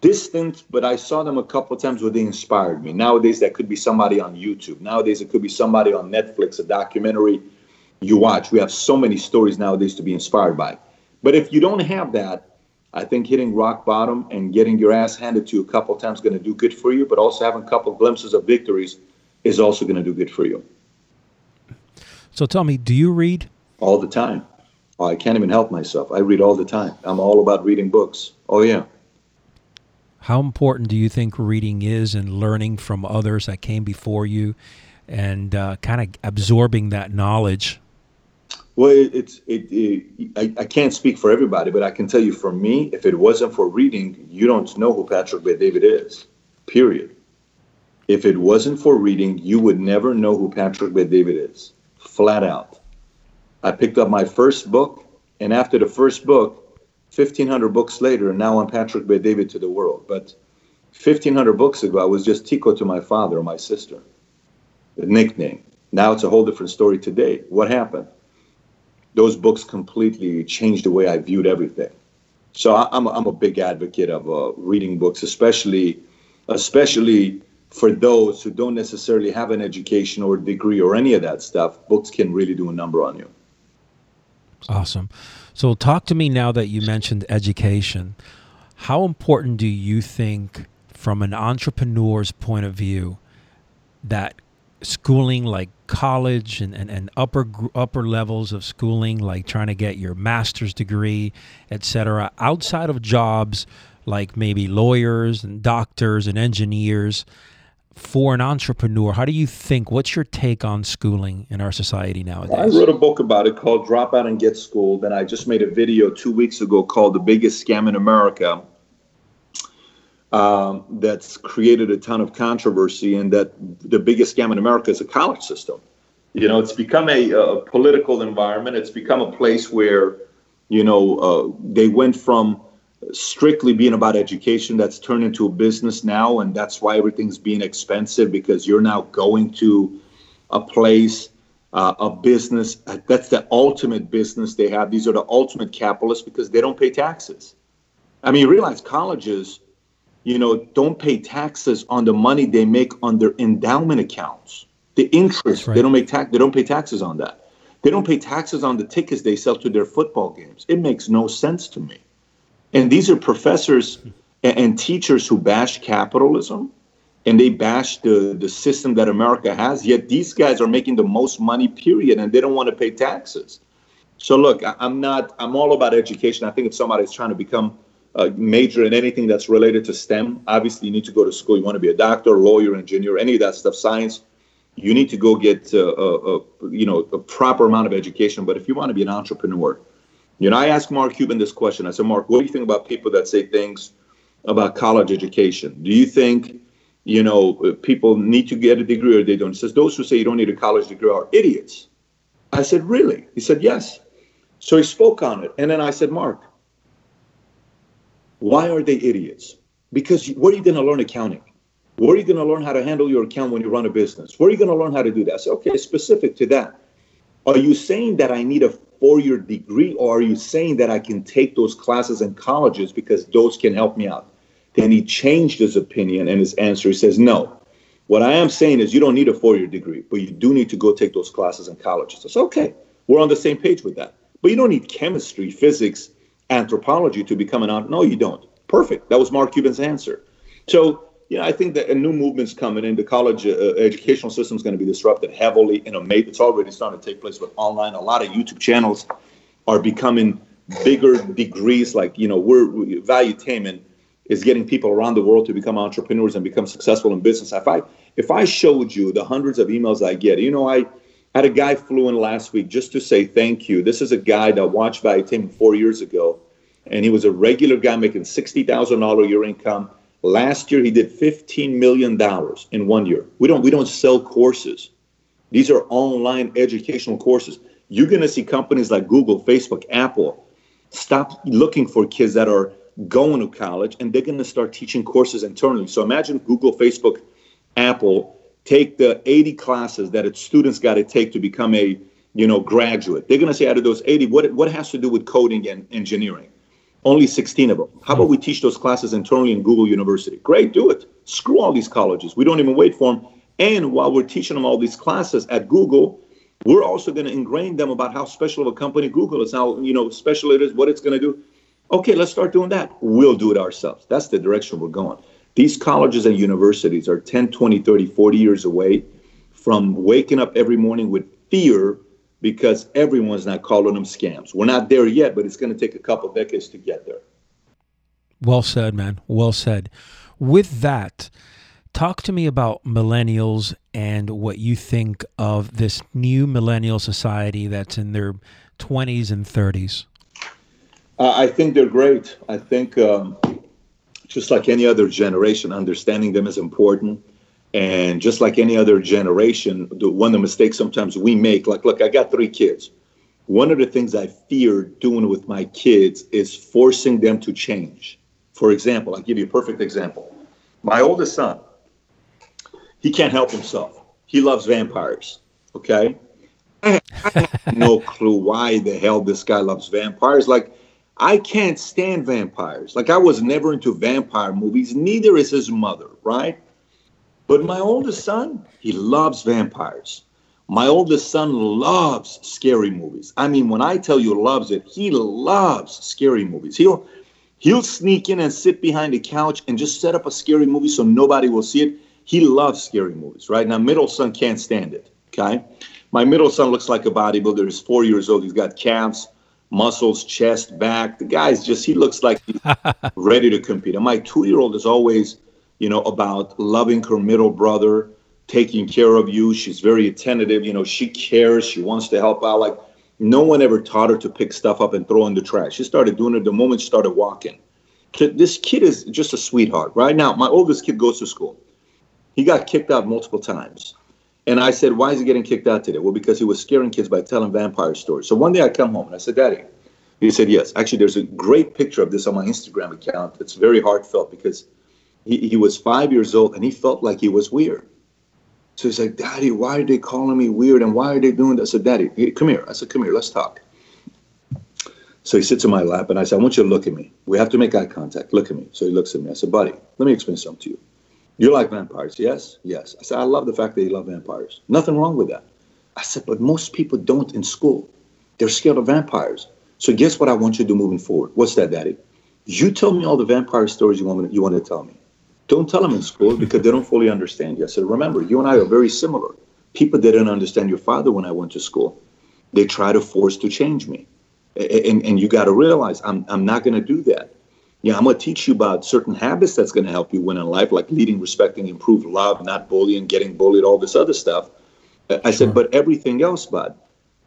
distant, but I saw them a couple times where they inspired me. Nowadays, that could be somebody on YouTube. Nowadays, it could be somebody on Netflix, a documentary you watch. We have so many stories nowadays to be inspired by. But if you don't have that, I think hitting rock bottom and getting your ass handed to you a couple of times is going to do good for you, but also having a couple glimpses of victories is also going to do good for you. So tell me, do you read? All the time. Oh, I can't even help myself. I read all the time. I'm all about reading books. Oh, yeah. How important do you think reading is and learning from others that came before you and uh, kind of absorbing that knowledge? Well, it, it's it, it I, I, can't speak for everybody, but I can tell you for me, if it wasn't for reading, you don't know who Patrick Bet-David is. Period. If it wasn't for reading, you would never know who Patrick Bet-David is. Flat out. I picked up my first book, and after the first book, 1,500 books later, now I'm Patrick Bet-David to the world. But 1,500 books ago, I was just Tico to my father or my sister, the nickname. Now it's a whole different story today. What happened? Those books completely changed the way I viewed everything. So I'm a, I'm a big advocate of uh, reading books, especially especially for those who don't necessarily have an education or degree or any of that stuff. Books can really do a number on you. Awesome. So, talk to me now that you mentioned education. How important do you think, from an entrepreneur's point of view, that schooling like college and, and, and upper upper levels of schooling, like trying to get your master's degree, etc., outside of jobs like maybe lawyers and doctors and engineers, for an entrepreneur, how do you think? What's your take on schooling in our society nowadays? I wrote a book about it called Drop Out and Get Schooled, and I just made a video two weeks ago called The Biggest Scam in America. Um, that's created a ton of controversy, and that the biggest scam in America is a college system. You know, it's become a, a political environment. It's become a place where, you know, uh, they went from strictly being about education that's turned into a business now, and that's why everything's being expensive because you're now going to a place, uh, a business that's the ultimate business they have. These are the ultimate capitalists because they don't pay taxes. I mean, you realize colleges, you know, don't pay taxes on the money they make on their endowment accounts. The interest right. they don't make tax they don't pay taxes on that. They don't pay taxes on the tickets they sell to their football games. It makes no sense to me. And these are professors and, and teachers who bash capitalism and they bash the, the system that America has. Yet these guys are making the most money, period, and they don't want to pay taxes. So look, I, am not. I'm all about education. I think if somebody's trying to become a major in anything that's related to STEM, obviously you need to go to school. You want to be a doctor, lawyer, engineer, any of that stuff, science. You need to go get uh, a, a you know a proper amount of education. But if you want to be an entrepreneur, you know, I asked Mark Cuban this question. I said, Mark, what do you think about people that say things about college education? Do you think you know, people need to get a degree or they don't. He says, those who say you don't need a college degree are idiots. I said, really? He said, yes. So he spoke on it. And then I said, Mark, why are they idiots? Because where are you going to learn accounting? Where are you going to learn how to handle your account when you run a business? Where are you going to learn how to do that? I said, okay, specific to that. Are you saying that I need a four year degree, or are you saying that I can take those classes in colleges because those can help me out? Then he changed his opinion and his answer. He says, No. What I am saying is you don't need a four year degree, but you do need to go take those classes in college. So, okay, we're on the same page with that. But you don't need chemistry, physics, anthropology to become an. No, you don't. Perfect. That was Mark Cuban's answer. So, you know, I think that a new movement's coming in. The college uh, educational system is going to be disrupted heavily in a mate. It's already starting to take place with online. A lot of YouTube channels are becoming bigger degrees. Like, you know, we're Valuetainment is getting people around the world to become entrepreneurs and become successful in business. If I if I showed you the hundreds of emails I get, you know, I had a guy flew in last week just to say thank you. This is a guy that watched Valuetainment four years ago, and he was a regular guy making sixty thousand dollar year income. Last year he did fifteen million dollars in one year. We don't we don't sell courses. These are online educational courses. You're to see companies like Google, Facebook, Apple stop looking for kids that are going to college and they're to start teaching courses internally. So imagine Google, Facebook, Apple take the 80 classes that its students got to take to become a you know graduate. They're going to say out of those 80, what what has to do with coding and engineering? Only 16 of them. How about we teach those classes internally in Google University? Great, do it. Screw all these colleges. We don't even wait for them. And while we're teaching them all these classes at Google, we're also going to ingrain them about how special of a company Google is, how you know special it is, what it's going to do. Okay, let's start doing that. We'll do it ourselves. That's the direction we're going. These colleges and universities are 10, 20, 30, 40 years away from waking up every morning with fear because everyone's not calling them scams. We're not there yet, but it's going to take a couple decades to get there. Well said, man. Well said. With that, talk to me about millennials and what you think of this new millennial society that's in their 20s and 30s. Uh, I think they're great. I think um, just like any other generation, understanding them is important. And just like any other generation, the, one of the mistakes sometimes we make, like, look, I got three kids. One of the things I fear doing with my kids is forcing them to change. For example, I'll give you a perfect example. My oldest son, he can't help himself. He loves vampires. Okay. I have no clue why the hell this guy loves vampires. Like, I can't stand vampires. Like I was never into vampire movies, neither is his mother, right? But my oldest son, he loves vampires. My oldest son loves scary movies. I mean, when I tell you loves it, he loves scary movies. He'll he'll sneak in and sit behind the couch and just set up a scary movie so nobody will see it. He loves scary movies, right? Now, middle son can't stand it. Okay. My middle son looks like a bodybuilder. He's four years old. He's got calves muscles, chest, back. The guy's just, he looks like he's ready to compete. And my two year old is always, you know, about loving her middle brother, taking care of you. She's very attentive. You know, she cares. She wants to help out. Like, no one ever taught her to pick stuff up and throw in the trash. She started doing it the moment she started walking. This kid is just a sweetheart. Right now, my oldest kid goes to school. He got kicked out multiple times. And I said, why is he getting kicked out today? Well, because he was scaring kids by telling vampire stories. So one day I come home and I said, Daddy, he said, yes. Actually, there's a great picture of this on my Instagram account. It's very heartfelt because he, he was five years old and he felt like he was weird. So he's like, Daddy, why are they calling me weird? And why are they doing that? I said, Daddy, come here. I said, come here, let's talk. So he sits in my lap and I said, I want you to look at me. We have to make eye contact. Look at me. So he looks at me. I said, Buddy, let me explain something to you. You like vampires, yes? Yes. I said, I love the fact that you love vampires. Nothing wrong with that. I said, but most people don't in school. They're scared of vampires. So guess what I want you to do moving forward? What's that, Daddy? You tell me all the vampire stories you want, me, you want to tell me. Don't tell them in school because they don't fully understand you. I said, remember, you and I are very similar. People didn't understand your father when I went to school. They try to force to change me. And, and you got to realize I'm, I'm not going to do that. Yeah, I'm going to teach you about certain habits that's going to help you win in life, like leading, respecting, improve, love, not bullying, getting bullied, all this other stuff. I sure. said, but everything else, bud,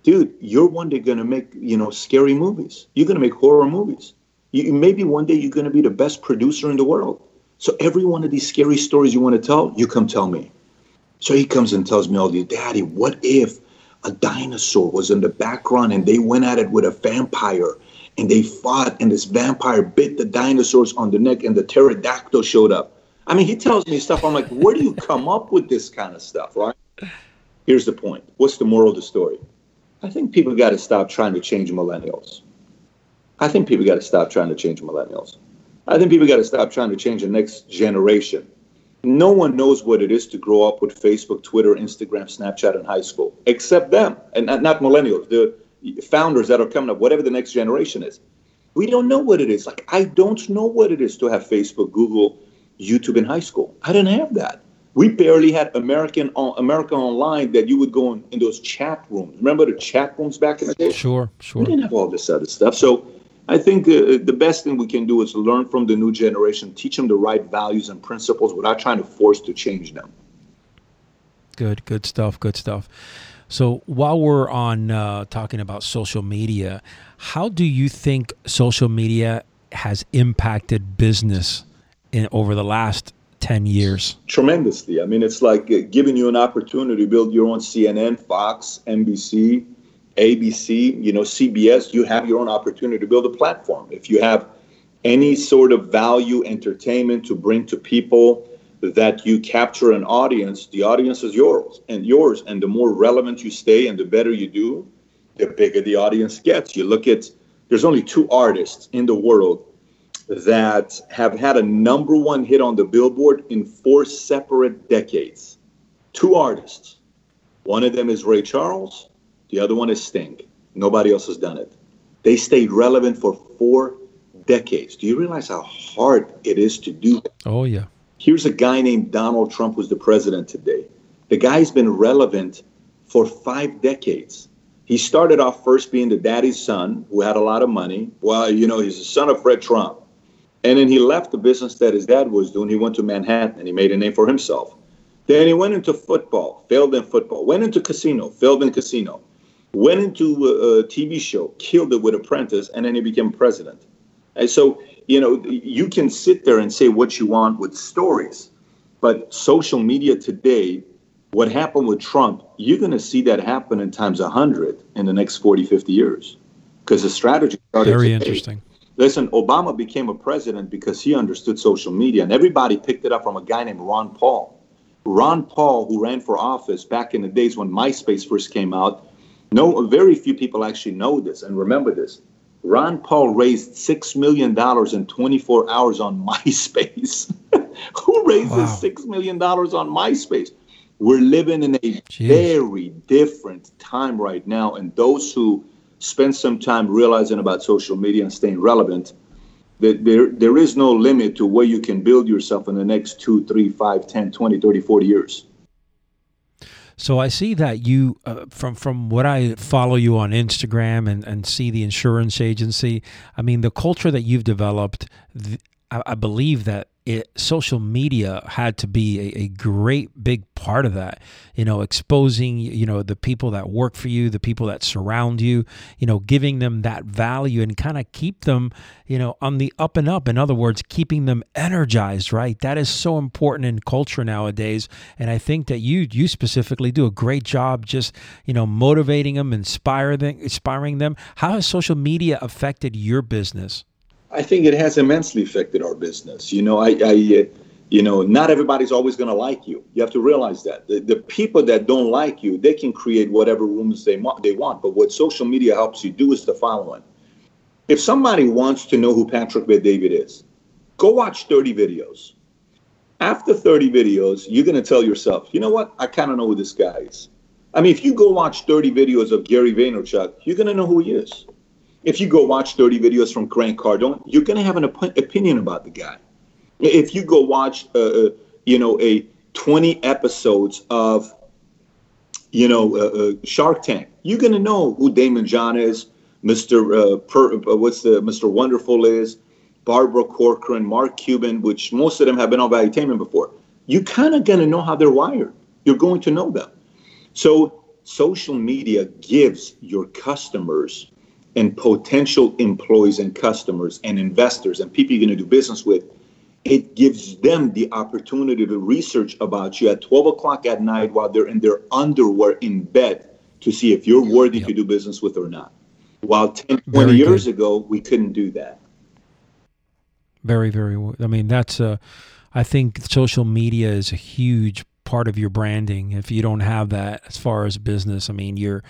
dude, you're one day going to make, you know, scary movies. You're going to make horror movies. You, maybe one day you're going to be the best producer in the world. So every one of these scary stories you want to tell, you come tell me. So he comes and tells me all these, Daddy, what if a dinosaur was in the background and they went at it with a vampire and they fought and this vampire bit the dinosaurs on the neck and the pterodactyl showed up. I mean, he tells me stuff. I'm like, where do you come up with this kind of stuff, right? Here's the point. What's the moral of the story? I think people got to stop trying to change millennials. I think people got to stop trying to change millennials. I think people got to stop trying to change the next generation. No one knows what it is to grow up with Facebook, Twitter, Instagram, Snapchat in high school, except them, and not millennials. The founders that are coming up, whatever the next generation is. We don't know what it is. Like I don't know what it is to have Facebook, Google, YouTube in high school. I didn't have that. We barely had American on America Online that you would go in, in those chat rooms. Remember the chat rooms back in the day? Sure, sure. We didn't have all this other stuff. So I think uh, the best thing we can do is learn from the new generation, teach them the right values and principles without trying to force to change them. Good, good stuff. Good stuff. So while we're on uh, talking about social media, how do you think social media has impacted business in over the last 10 years? Tremendously. I mean, it's like uh, giving you an opportunity to build your own CNN, Fox, NBC, ABC, you know, CBS. You have your own opportunity to build a platform. If you have any sort of value, entertainment to bring to people, that you capture an audience, the audience is yours and yours. And the more relevant you stay and the better you do, the bigger the audience gets. You look at, there's only two artists in the world that have had a number one hit on the Billboard in four separate decades. Two artists. One of them is Ray Charles, the other one is Sting. Nobody else has done it. They stayed relevant for four decades. Do you realize how hard it is to do that? Oh, yeah. Here's a guy named Donald Trump who's the president today. The guy's been relevant for five decades. He started off first being the daddy's son who had a lot of money. Well, you know, he's the son of Fred Trump. And then he left the business that his dad was doing. He went to Manhattan and he made a name for himself. Then he went into football, failed in football, went into casino, failed in casino, went into a, a TV show, killed it with Apprentice, and then he became president. And so you know, you can sit there and say what you want with stories, but social media today, what happened with Trump, you're going to see that happen in times 100 in the next 40, 50 years because the strategy started Very today. interesting. Listen, Obama became a president because he understood social media, and everybody picked it up from a guy named Ron Paul. Ron Paul, who ran for office back in the days when MySpace first came out, no, very few people actually know this and remember this. Ron Paul raised $6 million in 24 hours on MySpace. Who raises wow. $6 million on MySpace? We're living in a Jeez. very different time right now. And those who spend some time realizing about social media and staying relevant, that there, there is no limit to where you can build yourself in the next two, three, five, 10, 20, 30, 40 years. So I see that you, uh, from from what I follow you on Instagram and, and see the insurance agency. I mean, the culture that you've developed, th- I, I believe that it, social media had to be a, a, great big part of that you know exposing you know the people that work for you the people that surround you you know giving them that value and kind of keep them you know on the up and up. In other words keeping them energized right? That is so important in culture nowadays and i think that you you specifically do a great job just you know motivating them inspiring them inspiring them. How has social media affected your business I think it has immensely affected our business. You know, I, I uh, you know, not everybody's always going to like you. You have to realize that the, the people that don't like you, they can create whatever rooms they want. They want. But what social media helps you do is the following: if somebody wants to know who Patrick Bet-David is, go watch 30 videos. After 30 videos, you're going to tell yourself, you know what? I kind of know who this guy is. I mean, if you go watch 30 videos of Gary Vaynerchuk, you're going to know who he is if you go watch 30 videos from Grant Cardone, you're going to have an op- opinion about the guy. If you go watch, uh, uh, you know, a 20 episodes of, you know, uh, uh Shark Tank, you're going to know who Daymond John is, Mr. Uh, per, uh, what's the Mr. Wonderful is, Barbara Corcoran, Mark Cuban, which most of them have been on Valuetainment before. You're kind of going to know how they're wired. You're going to know them. So social media gives your customers and potential employees and customers and investors and people you're going to do business with, it gives them the opportunity to research about you at 12 o'clock at night while they're in their underwear in bed to see if you're worthy yep. to do business with or not. While 10, 20 very years good. ago, we couldn't do that. Very, very. I mean, that's a. I think social media is a huge part of your branding. If you don't have that as far as business, I mean, you're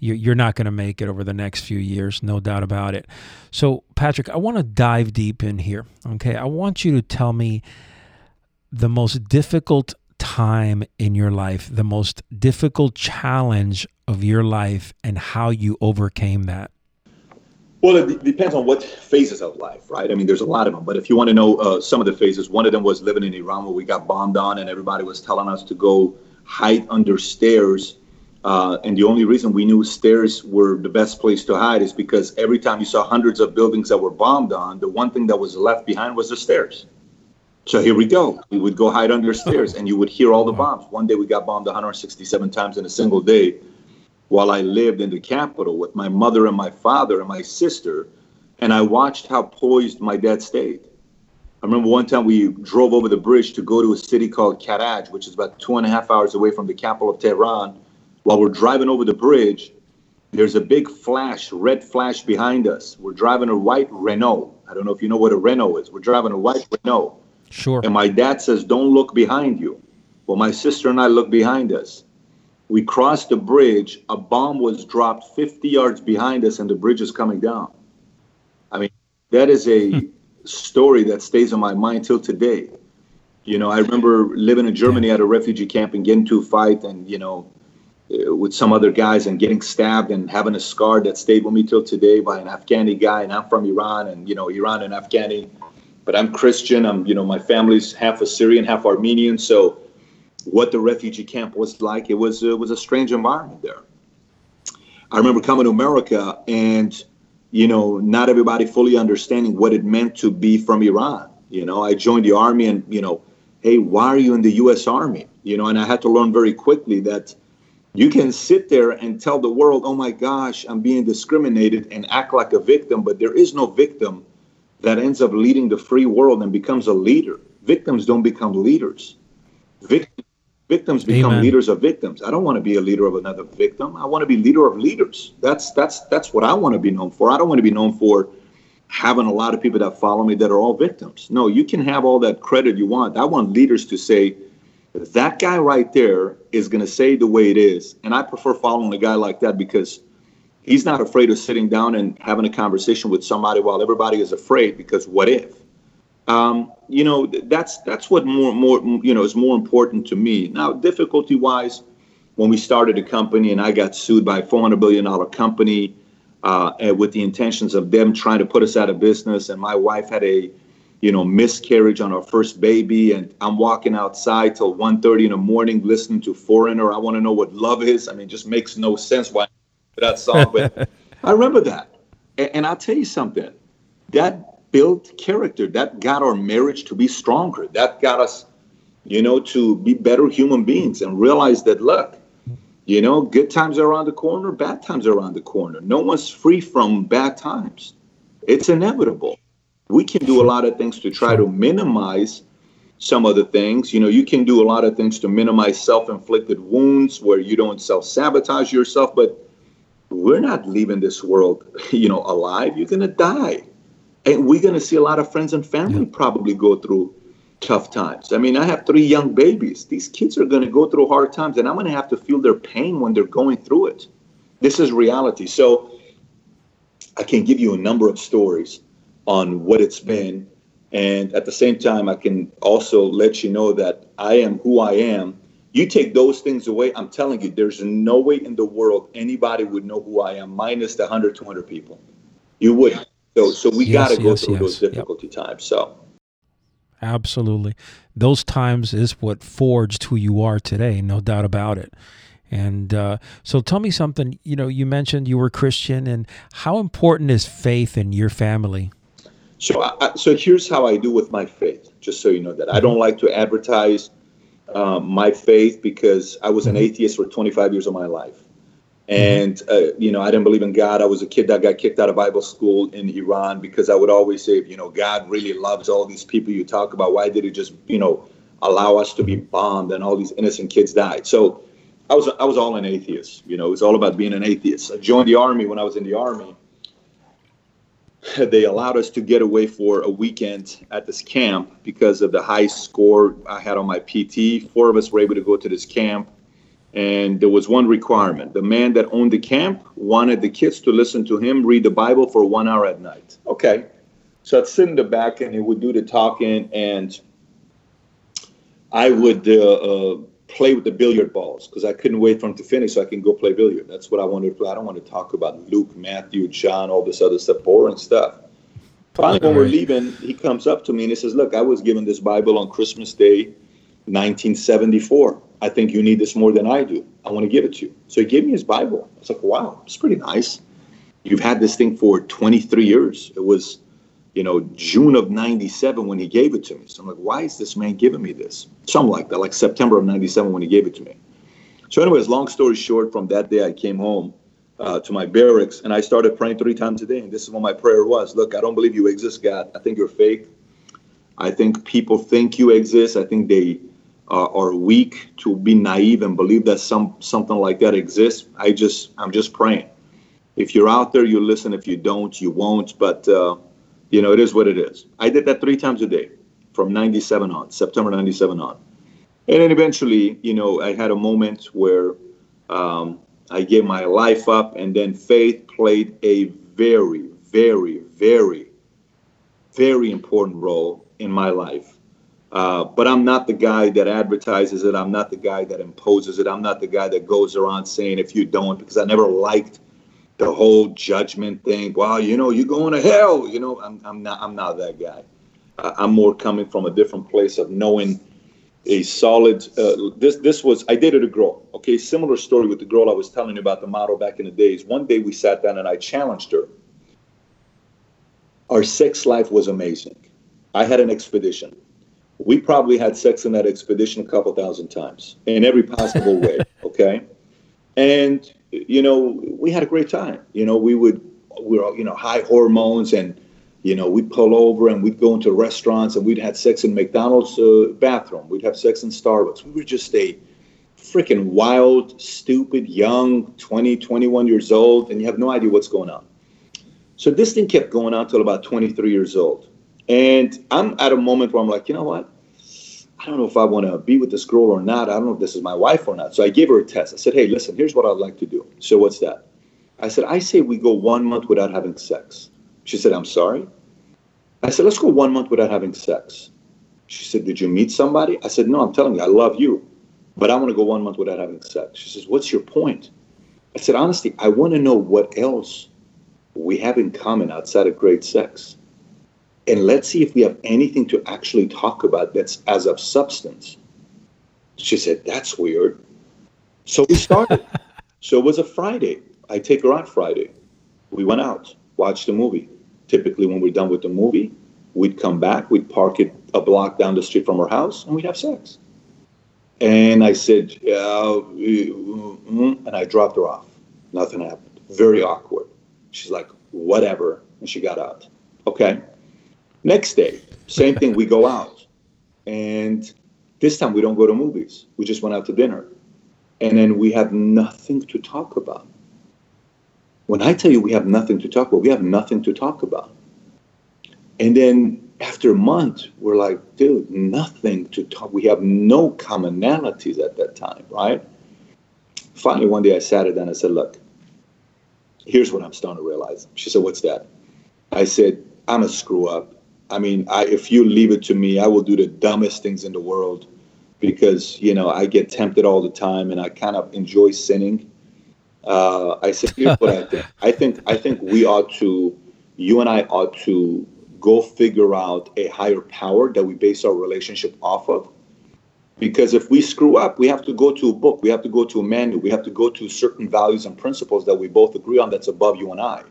you're not going to make it over the next few years, no doubt about it. So, Patrick, I want to dive deep in here. Okay, I want you to tell me the most difficult time in your life, the most difficult challenge of your life, and how you overcame that. Well, it depends on what phases of life, right? I mean, there's a lot of them. But if you want to know uh, some of the phases, one of them was living in Iran where we got bombed on and everybody was telling us to go hide under stairs uh, and the only reason we knew stairs were the best place to hide is because every time you saw hundreds of buildings that were bombed on, the one thing that was left behind was the stairs. So here we go. We would go hide under stairs and you would hear all the bombs. One day we got bombed 167 times in a single day while I lived in the capital with my mother and my father and my sister. And I watched how poised my dad stayed. I remember one time we drove over the bridge to go to a city called Karaj, which is about two and a half hours away from the capital of Tehran while we're driving over the bridge, there's a big flash, red flash behind us. We're driving a white Renault. I don't know if you know what a Renault is. We're driving a white Renault. Sure. And my dad says, Don't look behind you. Well, my sister and I look behind us. We crossed the bridge. A bomb was dropped 50 yards behind us, and the bridge is coming down. I mean, that is a hmm. story that stays in my mind till today. You know, I remember living in Germany at a refugee camp and getting to a fight, and, you know, with some other guys and getting stabbed and having a scar that stayed with me till today by an Afghani guy. And I'm from Iran, and you know, Iran and Afghani. But I'm Christian. I'm, you know, my family's half Assyrian, half Armenian. So, what the refugee camp was like, it was uh, was a strange environment there. I remember coming to America and, you know, not everybody fully understanding what it meant to be from Iran. You know, I joined the army, and you know, hey, why are you in the U.S. Army? You know, and I had to learn very quickly that you can sit there and tell the world, oh my gosh, I'm being discriminated and act like a victim, but there is no victim that ends up leading the free world and becomes a leader. Victims don't become leaders. Vic- victims become Amen. leaders of victims. I don't want to be a leader of another victim. I want to be leader of leaders. That's that's that's what I want to be known for. I don't want to be known for having a lot of people that follow me that are all victims. No, you can have all that credit you want. I want leaders to say, that guy right there is going to say the way it is. And I prefer following a guy like that because he's not afraid of sitting down and having a conversation with somebody while everybody is afraid because what if? Um, you know, that's that's what more more you know is more important to me. Now, difficulty wise, when we started a company and I got sued by a 400 billion dollar company uh, with the intentions of them trying to put us out of business, and my wife had a you know, miscarriage on our first baby, and I'm walking outside till 1.30 in the morning listening to Foreigner. I want to know what love is. I mean, it just makes no sense why that song, but I remember that. And, and I'll tell you something. That built character. That got our marriage to be stronger. That got us, you know, to be better human beings and realize that, look, you know, good times are around the corner, bad times are around the corner. No one's free from bad times. It's inevitable. We can do a lot of things to try to minimize some of the things. You know, you can do a lot of things to minimize self inflicted wounds where you don't self sabotage yourself, but we're not leaving this world, you know, alive. You're going to die. And we're going to see a lot of friends and family yeah. probably go through tough times. I mean, I have three young babies. These kids are going to go through hard times, and I'm going to have to feel their pain when they're going through it. This is reality. So I can give you a number of stories on what it's been. And at the same time, I can also let you know that I am who I am. You take those things away, I'm telling you, there's no way in the world anybody would know who I am, minus the 100, 200 people. You wouldn't. So, so we yes, got to go yes, through yes. those difficulty yep. times. So, absolutely, those times is what forged who you are today, no doubt about it. And uh, so, tell me something. You know, you mentioned you were Christian, and how important is faith in your family? So, I, so here's how I do with my faith. Just so you know that I don't like to advertise uh, my faith because I was an mm-hmm. atheist for 25 years of my life. And, uh, you know, I didn't believe in God. I was a kid that got kicked out of Bible school in Iran because I would always say, you know, God really loves all these people you talk about. Why did he just, you know, allow us to be bombed and all these innocent kids died? So I was, I was all an atheist. You know, it was all about being an atheist. I joined the army when I was in the army. They allowed us to get away for a weekend at this camp because of the high score I had on my PT. Four of us were able to go to this camp and there was one requirement. The man that owned the camp wanted the kids to listen to him read the Bible for one hour at night. Okay. So I'd sit in the back and he would do the talking, and I would uh, uh, play with the billiard balls because I couldn't wait for him to finish so I can go play billiard. That's what I wanted to play. I don't want to talk about Luke, Matthew, John, all this other stuff, boring stuff. Finally, when we're leaving, he comes up to me and he says, Look, I was given this Bible on Christmas Day, 1974. I think you need this more than I do. I want to give it to you. So he gave me his Bible. I was like, wow, it's pretty nice. You've had this thing for 23 years. It was, you know, June of 97 when he gave it to me. So I'm like, why is this man giving me this? Something like that, like September of 97 when he gave it to me. So, anyways, long story short, from that day I came home uh, to my barracks and I started praying three times a day. And this is what my prayer was Look, I don't believe you exist, God. I think you're fake. I think people think you exist. I think they uh, are weak to be naive and believe that some something like that exists. I just I'm just praying. If you're out there, you listen. If you don't, you won't. But uh, you know, it is what it is. I did that three times a day from '97 on, September '97 on, and then eventually, you know, I had a moment where um, I gave my life up, and then faith played a very, very, very, very important role in my life uh, but I'm not the guy that advertises it. I'm not the guy that imposes it. I'm not the guy that goes around saying if you don't, because I never liked the whole judgment thing. Well, you know, you're going to hell. You know, I'm, I'm not. I'm not that guy. Uh, I'm more coming from a different place of knowing a solid. Uh, this this was I dated a girl. Okay, similar story with the girl I was telling you about the model back in the days. One day we sat down and I challenged her. Our sex life was amazing. I had an expedition we probably had sex in that expedition a couple thousand times in every possible way. Okay. And, you know, we had a great time. You know, we would, we were, you know, high hormones and, you know, we'd pull over and we'd go into restaurants and we'd have sex in McDonald's uh, bathroom. We'd have sex in Starbucks. We were just a freaking wild, stupid, young, 20, 21 years old, and you have no idea what's going on. So this thing kept going on till about 23 years old. And I'm at a moment where I'm like, you know what? I don't know if I want to be with this girl or not. I don't know if this is my wife or not. So I gave her a test. I said, hey, listen, here's what I'd like to do. So what's that? I said, I say we go one month without having sex. She said, I'm sorry. I said, let's go one month without having sex. She said, Did you meet somebody? I said, No, I'm telling you, I love you, but I want to go one month without having sex. She says, What's your point? I said, Honestly, I want to know what else we have in common outside of great sex and let's see if we have anything to actually talk about that's as of substance. She said, That's weird. So we started. so it was a Friday. I take her out Friday. We went out, watched a movie. Typically, when we're done with the movie, We'd come back, we'd park it a block down the street from her house, and we'd have sex. And I said, yeah, mm-hmm, and I dropped her off. Nothing happened. Very awkward. She's like, whatever. And she got out. Okay. Next day, same thing. We go out. And this time we don't go to movies. We just went out to dinner. And then we have nothing to talk about. When I tell you we have nothing to talk about, we have nothing to talk about. And then after a month, we're like, dude, nothing to talk. We have no commonalities at that time, right? Finally, one day I sat her down and I said, look, here's what I'm starting to realize. She said, what's that? I said, I'm a screw up. I mean, I, if you leave it to me, I will do the dumbest things in the world because, you know, I get tempted all the time and I kind of enjoy sinning. Uh, I said, here's what I think. I think I think we ought to, you and I ought to go figure out a higher power that we base our relationship off of. Because if we screw up, we have to go to a book, we have to go to a manual, we have to go to certain values and principles that we both agree on that's above you and I.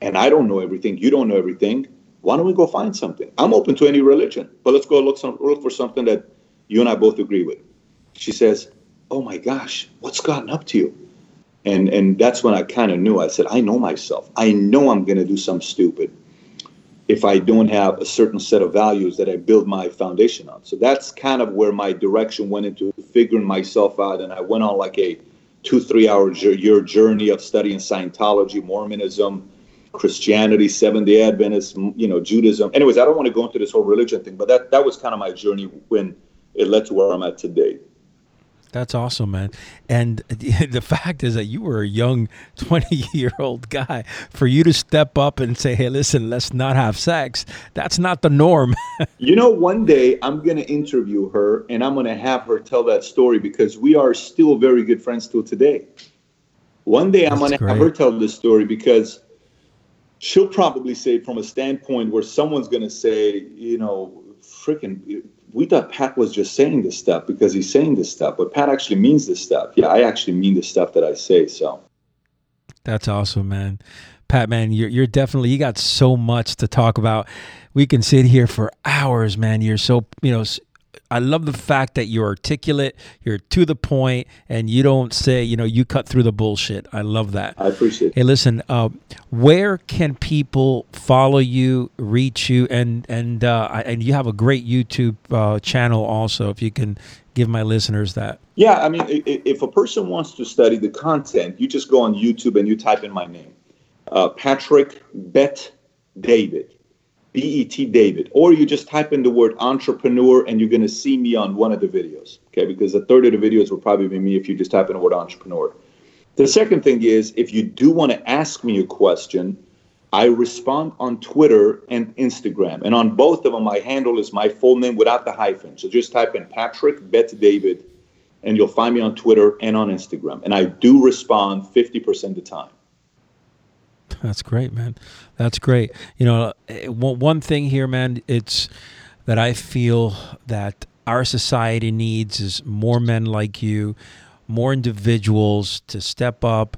And I don't know everything, you don't know everything. Why don't we go find something? I'm open to any religion, but let's go look, some, look for something that you and I both agree with. She says, Oh my gosh, what's gotten up to you? And and that's when I kind of knew. I said, I know myself. I know I'm going to do something stupid if I don't have a certain set of values that I build my foundation on. So that's kind of where my direction went into figuring myself out. And I went on like a two, three hour year journey of studying Scientology, Mormonism, Christianity, Seventh day Adventist, you know, Judaism. Anyways, I don't want to go into this whole religion thing, but that, that was kind of my journey when it led to where I'm at today. That's awesome, man. And the fact is that you were a young 20 year old guy. For you to step up and say, hey, listen, let's not have sex, that's not the norm. you know, one day I'm going to interview her and I'm going to have her tell that story because we are still very good friends till today. One day I'm going to have her tell this story because she'll probably say, from a standpoint where someone's going to say, you know, freaking we thought Pat was just saying this stuff because he's saying this stuff, but Pat actually means this stuff. Yeah, I actually mean the stuff that I say. So that's awesome, man. Pat, man, you're you're definitely you got so much to talk about. We can sit here for hours, man. You're so you know I love the fact that you're articulate, you're to the point, and you don't say, you know, you cut through the bullshit. I love that. I appreciate it. Hey, listen, uh, where can people follow you, reach you, and and uh, and you have a great YouTube uh, channel also. If you can give my listeners that. Yeah, I mean, if a person wants to study the content, you just go on YouTube and you type in my name, uh, Patrick Bet David. B-E-T David, or you just type in the word entrepreneur and you're going to see me on one of the videos. Okay, because a third of the videos will probably be me if you just type in the word entrepreneur. The second thing is if you do want to ask me a question, I respond on Twitter and Instagram. And on both of them, my handle is my full name without the hyphen. So just type in Patrick Bet David and you'll find me on Twitter and on Instagram. And I do respond 50% of the time. That's great, man. That's great. You know, eh, one thing here, man, it's that I feel that our society needs is more men like you, more individuals to step up,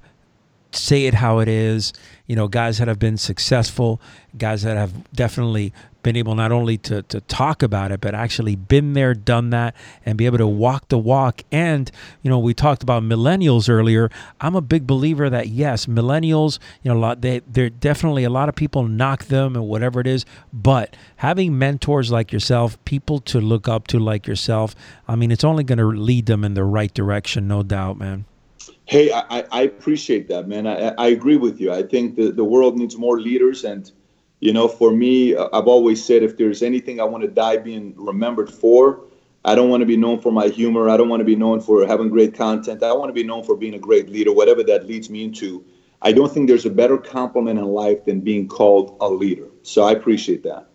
say it how it is. You know, guys that have been successful, guys that have definitely been able not only to, to talk about it, but actually been there, done that, and be able to walk the walk. And, you know, we talked about millennials earlier. I'm a big believer that, yes, millennials, you know, a lot, they, they're definitely a lot of people knock them and whatever it is. But having mentors like yourself, people to look up to like yourself, I mean, it's only going to lead them in the right direction, no doubt, man. Hey, I, I appreciate that, man. I, I agree with you. I think the, the world needs more leaders and you know, for me, I've always said if there's anything I want to die being remembered for, I don't want to be known for my humor. I don't want to be known for having great content. I want to be known for being a great leader, whatever that leads me into. I don't think there's a better compliment in life than being called a leader. So I appreciate that.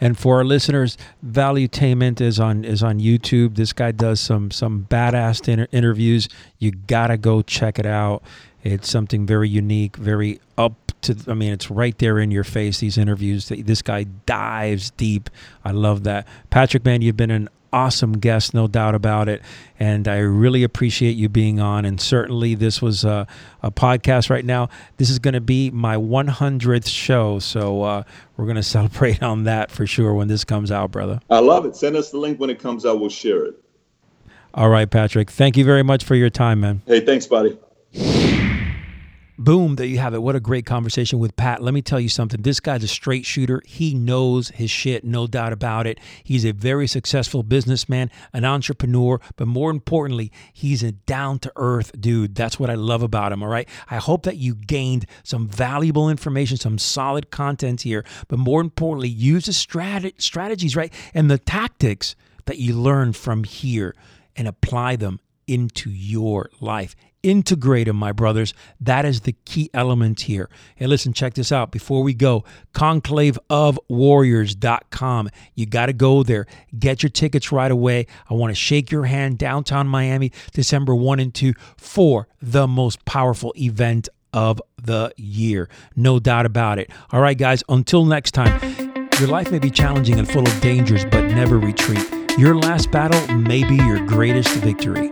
And for our listeners, Valuetainment is on is on YouTube. This guy does some some badass inter- interviews. You gotta go check it out. It's something very unique, very up to I mean it's right there in your face these interviews this guy dives deep I love that Patrick man you've been an awesome guest, no doubt about it. And I really appreciate you being on. And certainly, this was a, a podcast right now. This is going to be my 100th show. So uh, we're going to celebrate on that for sure when this comes out, brother. I love it. Send us the link when it comes out. We'll share it. All right, Patrick. Thank you very much for your time, man. Hey, thanks, buddy. Boom, there you have it. What a great conversation with Pat. Let me tell you something. This guy's a straight shooter. He knows his shit, no doubt about it. He's a very successful businessman, an entrepreneur, but more importantly, he's a down to earth dude. That's what I love about him, all right? I hope that you gained some valuable information, some solid content here, but more importantly, use the strat- strategies, right? And the tactics that you learn from here and apply them into your life. Integrate them, my brothers. That is the key element here. Hey, listen, check this out. Before we go, conclaveofwarriors.com. You got to go there. Get your tickets right away. I want to shake your hand downtown Miami, December 1 and 2 for the most powerful event of the year. No doubt about it. All right, guys, until next time, your life may be challenging and full of dangers, but never retreat. Your last battle may be your greatest victory.